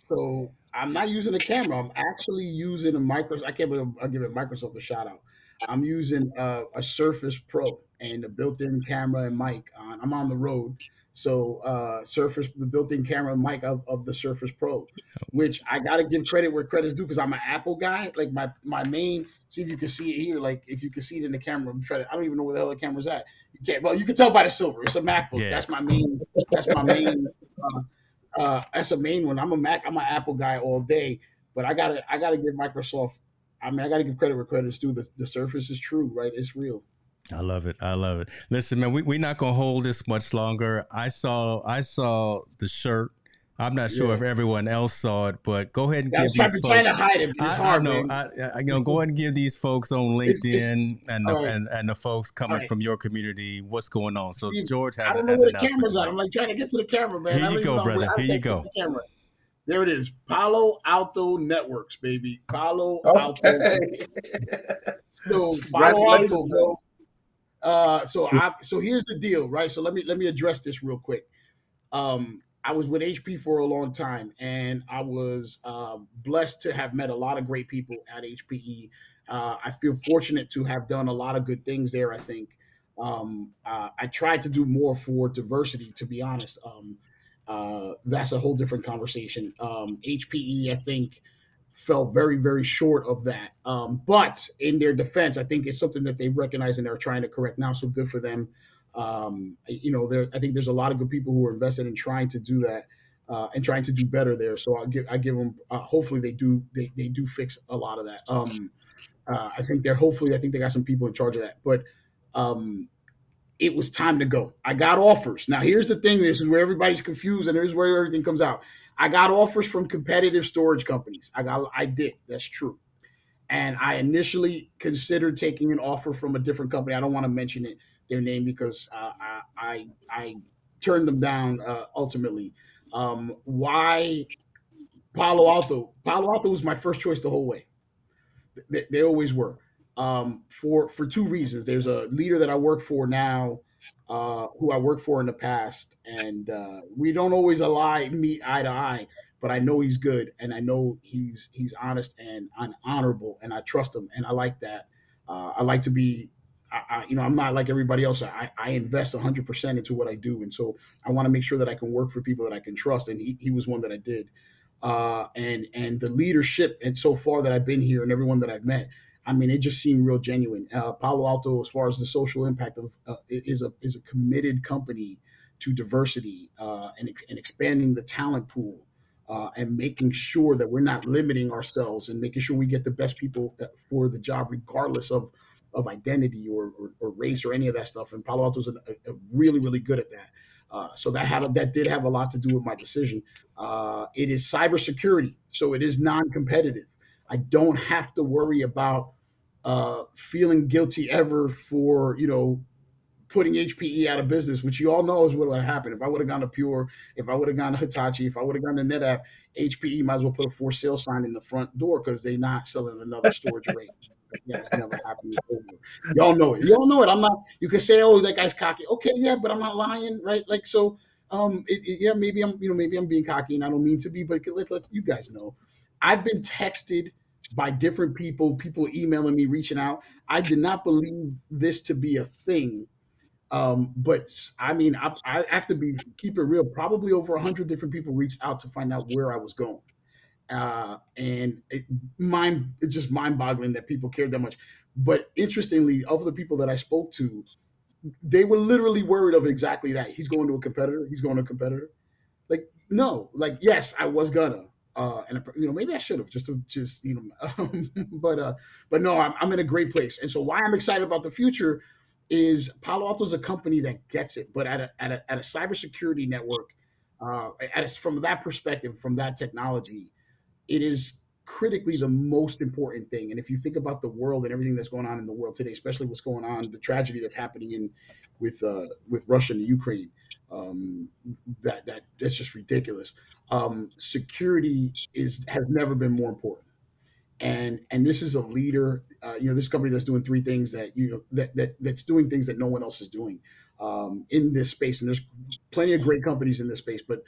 C: So I'm not using a camera. I'm actually using a Microsoft. I can't believe I'll give it Microsoft a shout out. I'm using uh, a Surface Pro and the built-in camera and mic. On, I'm on the road, so uh, Surface, the built-in camera mic of, of the Surface Pro, which I got to give credit where credit's due because I'm an Apple guy. Like my my main. See if you can see it here. Like if you can see it in the camera. I'm trying to, I don't even know where the hell the camera's at. You can't. Well, you can tell by the silver. It's a MacBook.
A: Yeah.
C: That's my main. That's my main. Uh, uh, that's a main one. I'm a Mac. I'm an Apple guy all day, but I gotta I gotta give Microsoft. I mean, I gotta give credit where credit's due. The, the Surface is true, right? It's real.
A: I love it. I love it. Listen, man, we, we're not gonna hold this much longer. I saw I saw the shirt. I'm not sure
C: Yeah.
A: if everyone else saw it, but go ahead and
C: I
A: give
C: was trying,
A: these
C: been trying to
A: folks.
C: hide it. It's
A: I, I
C: hard,
A: know. I, I, you know, go ahead and give these folks on
C: It's- it's-
A: LinkedIn and the,
C: all right.
A: and and the folks coming
C: All right.
A: from your community what's going on. So
C: See,
A: George
C: I
A: has,
C: don't know
A: has
C: where the camera's
A: to
C: at. I'm like trying to get to the camera, man.
A: Here you go, brother. Here you go.
C: the. There it is. Palo Alto Networks, baby. Palo Alto.
B: Okay.
C: So Palo Alto, bro. Uh, so I so here's the deal, right? So let me let me address this real quick. Um, I was with HP for a long time, and I was uh, blessed to have met a lot of great people at HPE. Uh, I feel fortunate to have done a lot of good things there. I think um, uh, I tried to do more for diversity. To be honest, um, uh, that's a whole different conversation. Um, HPE, I think, fell very, very short of that. Um, but in their defense, I think it's something that they recognize and they're trying to correct now. So good for them. Um, you know, there I think there's a lot of good people who are invested in trying to do that uh, and trying to do better there. So I'll give I give them. Uh, hopefully they do they they do fix a lot of that. Um, uh, I think they're hopefully I think they got some people in charge of that. But um, it was time to go. I got offers. Now here's the thing. This is where everybody's confused, and here's where everything comes out. I got offers from competitive storage companies. I got I did. That's true. And I initially considered taking an offer from a different company. I don't want to mention it, their name because uh, I, I I turned them down uh, ultimately. Um, why Palo Alto? Palo Alto was my first choice the whole way. They, they always were. Um, for for two reasons. There's a leader that I work for now, uh, who I worked for in the past, and uh, we don't always align meet eye to eye. But I know he's good, and I know he's he's honest and, and honorable, and I trust him, and I like that. Uh, I like to be I, I, you know, I'm not like everybody else. I, I invest 100% into what I do. And so I want to make sure that I can work for people that I can trust. And he, he was one that I did. Uh, and, and the leadership and so far that I've been here and everyone that I've met, I mean, it just seemed real genuine. Uh, Palo Alto, as far as the social impact of, uh, is a, is a committed company to diversity uh, and, and expanding the talent pool. Uh, and making sure that we're not limiting ourselves and making sure we get the best people uh, for the job, regardless of of identity or, or, or, race or any of that stuff. And Palo Alto's a, a really, really good at that. Uh, so that had that did have a lot to do with my decision. It is cybersecurity, so it is non-competitive. I don't have to worry about uh, feeling guilty ever for you know putting HPE out of business, which you all know is what would have happened. If I would have gone to Pure, if I would have gone to Hitachi, if I would have gone to NetApp, HPE might as well put a for sale sign in the front door because they're not selling another storage array. Yeah, it's never happened Y'all know it. Y'all know it. I'm not. You can say, "Oh, that guy's cocky." Okay, yeah, but I'm not lying, right? Like so. Um, it, it, yeah, maybe I'm, you know, maybe I'm being cocky, and I don't mean to be, but let, let you guys know. I've been texted by different people, people emailing me, reaching out. I did not believe this to be a thing. Um, but I mean, I, I have to be keep it real. Probably over a hundred different people reached out to find out where I was going uh, and it mind it's just mind boggling that people cared that much. But interestingly, of the people that I spoke to, they were literally worried of exactly that. He's going to a competitor. He's going to a competitor. Like no, like yes, I was gonna. Uh, and you know maybe I should have just just you know, but uh, but no, I'm, I'm in a great place, and so why I'm excited about the future is Palo Alto is a company that gets it, but at a at a, at a cybersecurity network, uh, from that perspective, from that technology, it is critically the most important thing. And if you think about the world and everything that's going on in the world today, especially what's going on, the tragedy that's happening in with uh, with Russia and Ukraine, um, that that that's just ridiculous. Um, security is has never been more important. And and this is a leader, uh, you know, this company that's doing three things that you know that that that's doing things that no one else is doing um, in this space. And there's plenty of great companies in this space, but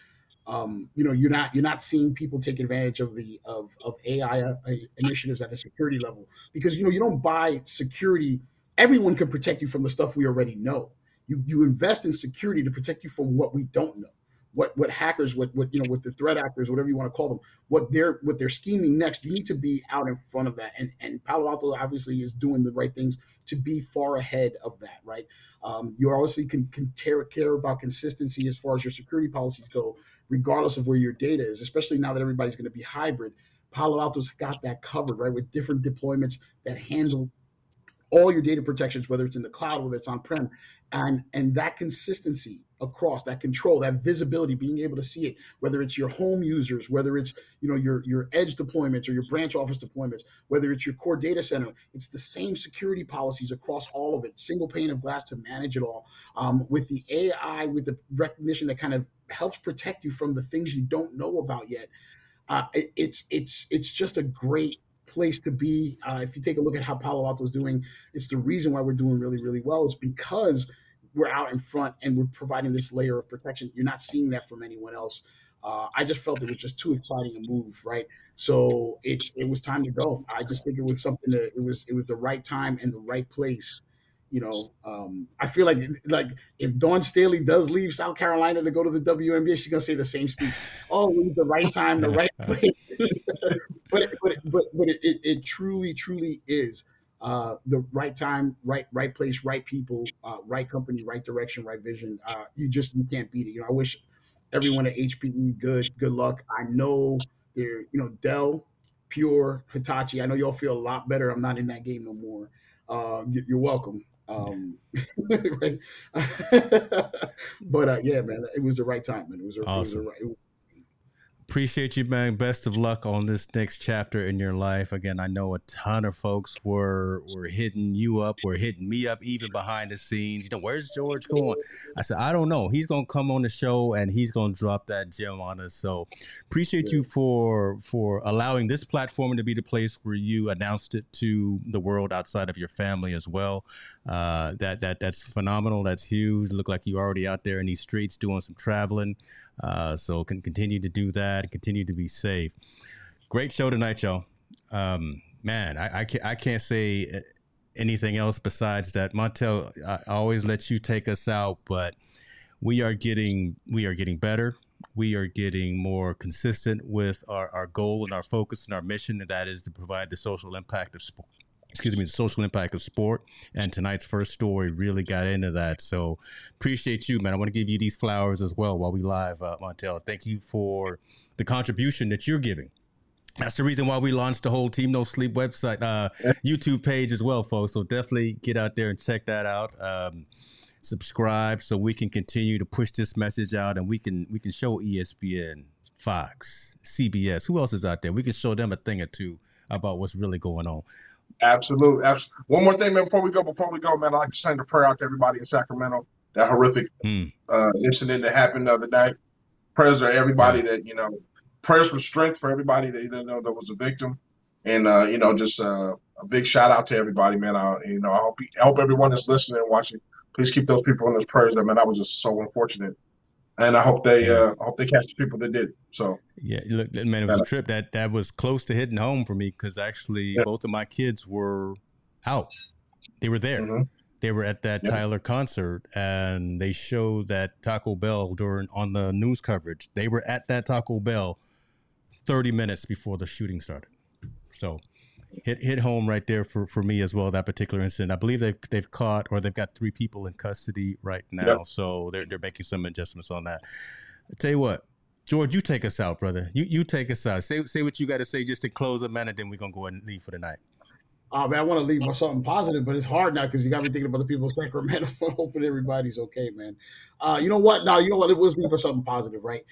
C: um, you know you're not you're not seeing people take advantage of the of, of AI uh, initiatives at the security level because you know you don't buy security. Everyone can protect you from the stuff we already know. You you invest in security to protect you from what we don't know. What what hackers, what what you know, what the threat actors, whatever you want to call them, what they're what they're scheming next. You need to be out in front of that. And and Palo Alto obviously is doing the right things to be far ahead of that. Right. Um, you obviously can, can care, care about consistency as far as your security policies go regardless of where your data is, especially now that everybody's going to be hybrid. Palo Alto's got that covered, right, with different deployments that handle all your data protections, whether it's in the cloud, whether it's on prem, and and that consistency across that control, that visibility, being able to see it, whether it's your home users, whether it's you know your your edge deployments or your branch office deployments, whether it's your core data center, it's the same security policies across all of it, single pane of glass to manage it all. Um, with the AI, with the recognition that kind of helps protect you from the things you don't know about yet. Uh, it, it's it's it's just a great place to be. Uh, if you take a look at how Palo Alto is doing, it's the reason why we're doing really, really well is because we're out in front and we're providing this layer of protection. You're not seeing that from anyone else. Uh, I just felt it was just too exciting a move, right? So it's it was time to go. I just think it was something that it was it was the right time and the right place. You know, um, I feel like like if Dawn Staley does leave South Carolina to go to the WNBA, she's gonna say the same speech. Oh, it was the right time, the right place. but but but but it, it, it truly truly is uh, the right time, right right place, right people, uh, right company, right direction, right vision. Uh, you just you can't beat it. You know, I wish everyone at HPE good good luck. I know they're you know Dell, Pure, Hitachi. I know y'all feel a lot better. I'm not in that game no more. Uh, you're welcome. Um, right? but uh, yeah, man, it was the right time, man. It was, a,
A: awesome.
C: it was right. It was,
A: Appreciate you, man. Best of luck on this next chapter in your life. Again, I know a ton of folks were were hitting you up, were hitting me up, even behind the scenes. You know, where's George going? I said, I don't know. He's gonna come on the show and he's gonna drop that gem on us. So appreciate you for for allowing this platform to be the place where you announced it to the world outside of your family as well. Uh, that that that's phenomenal. That's huge. Look like you already out there in these streets doing some traveling. Uh, so can continue to do that continue to be safe. Great show tonight, y'all. Um, man, I, I, can't I can't say anything else besides that. Montel, I always let you take us out, but we are getting we are getting better. We are getting more consistent with our, our goal and our focus and our mission, and that is to provide the social impact of sport excuse me, the social impact of sport. And tonight's first story really got into that. So appreciate you, man. I want to give you these flowers as well while we live, uh, Montel. Thank you for the contribution that you're giving. That's the reason why we launched the whole Team No Sleep website, uh, YouTube page as well, folks. So definitely get out there and check that out. Um, subscribe so we can continue to push this message out, and we can we can show ESPN, Fox, CBS, who else is out there? We can show them a thing or two about what's really going on.
B: Absolutely. Absolutely. One more thing, man, before we go, before we go, man, I'd like to send a prayer out to everybody in Sacramento. That horrific mm. uh, incident that happened the other night. Prayers to everybody that, you know, prayers for strength for everybody that, you know, that was a victim. And, uh, you know, just uh, a big shout out to everybody, man. I, you know, I hope, I hope everyone is listening and watching. Please keep those people in those prayers. That, man, that was just so unfortunate and I hope they yeah. uh, I hope they catch the people that did. So
A: yeah, look, man, it was a trip that that was close to hitting home for me because actually yeah. both of my kids were out. They were there. Mm-hmm. They were at that. Tyler concert, and they showed that Taco Bell during on the news coverage. They were at that Taco Bell thirty minutes before the shooting started. So hit hit home right there for, for me as well. That particular incident, I believe they've they've caught or they've got three people in custody right now, yep. so they're they're making some adjustments on that. I tell you what, George, you take us out, brother. You you take us out. Say say what you got to say just to close up, man, and then we're gonna go ahead and leave for the night.
C: Oh man, I want to leave with something positive, but it's hard now because you got me thinking about the people of Sacramento. Hoping everybody's okay, man. Uh, you know what? Now you know what? It was leave for something positive, right?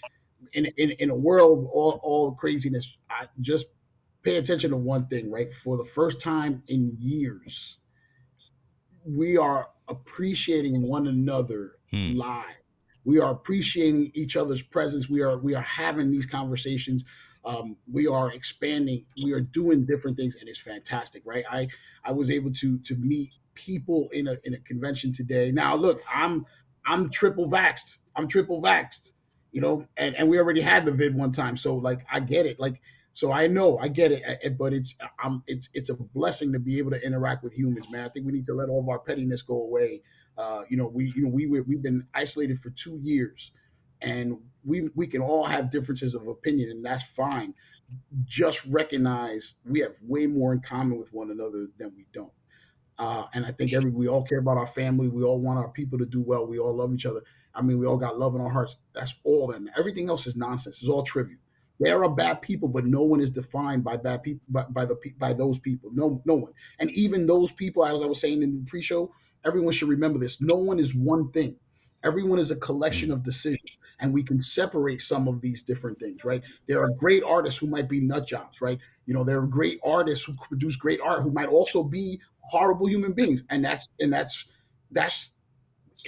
C: In in in a world all all craziness, I just pay attention to one thing, right? For the first time in years, we are appreciating one another hmm. live. We are appreciating each other's presence. We are we are having these conversations. Um, we are expanding. We are doing different things, and it's fantastic, right? I I was able to to meet people in a in a convention today. Now, look, I'm I'm triple vaxxed. I'm triple vaxxed, you know, and and we already had the vid one time, so like I get it. Like so I know I get it, but it's I'm it's it's a blessing to be able to interact with humans, man. I think we need to let all of our pettiness go away. Uh, you know, we you know we we've been isolated for two years, and we we can all have differences of opinion, and that's fine. Just recognize we have way more in common with one another than we don't. Uh, and I think every we all care about our family. We all want our people to do well. We all love each other. I mean, we all got love in our hearts. That's all that. Everything else is nonsense. It's all trivial. There are bad people, but no one is defined by bad people by, by the by those people. No, no one. And even those people, as I was saying in the pre-show, everyone should remember this. No one is one thing. Everyone is a collection of decisions, and we can separate some of these different things, right? There are great artists who might be nut jobs, right? You know, there are great artists who produce great art who might also be horrible human beings, and that's and that's that's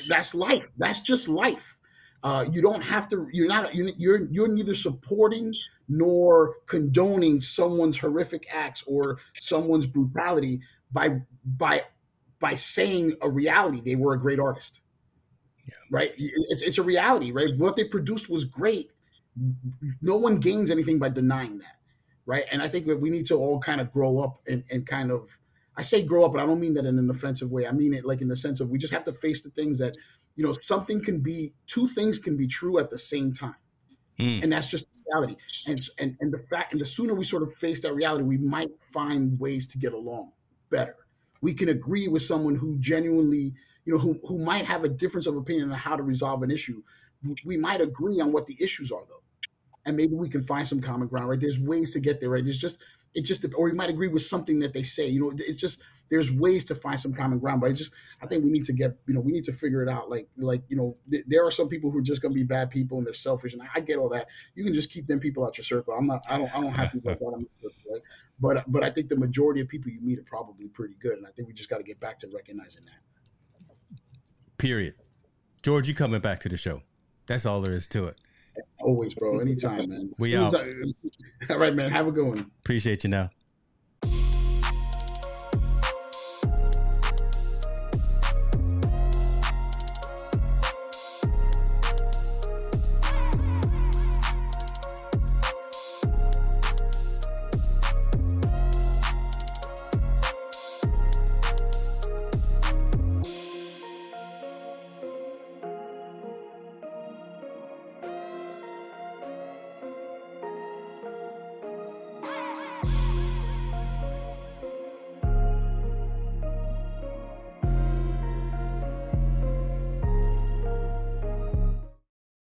C: that's life. That's just life. Uh, you don't have to. You're not. You're you're neither supporting nor condoning someone's horrific acts or someone's brutality by by by saying a reality. They were a great artist, yeah. right? It's it's a reality, right? What they produced was great. No one gains anything by denying that, right? And I think that we need to all kind of grow up and, and kind of. I say grow up, but I don't mean that in an offensive way. I mean it like in the sense of we just have to face the things that you know something can be two things can be true at the same time mm. and that's just reality and, and and the fact and the sooner we sort of face that reality we might find ways to get along better we can agree with someone who genuinely, you know, who who might have a difference of opinion on how to resolve an issue. We might agree on what the issues are though, and maybe we can find some common ground. Right? There's ways to get there. Right? It's just it just or we might agree with something that they say. You know, it's just there's ways to find some common ground. But I just I think we need to get you know we need to figure it out. Like like you know th- there are some people who are just going to be bad people and they're selfish, and I, I, get all that. You can just keep them people out your circle. I'm not I don't I don't have people like that. My circle, right? But but I think the majority of people you meet are probably pretty good, and I think we just got to get back to recognizing that.
A: Period. George, you coming back to the show? That's all there is to it.
C: Always, bro. Anytime, man.
A: We out.
C: I, uh, all right, man. Have a good one.
A: Appreciate you now.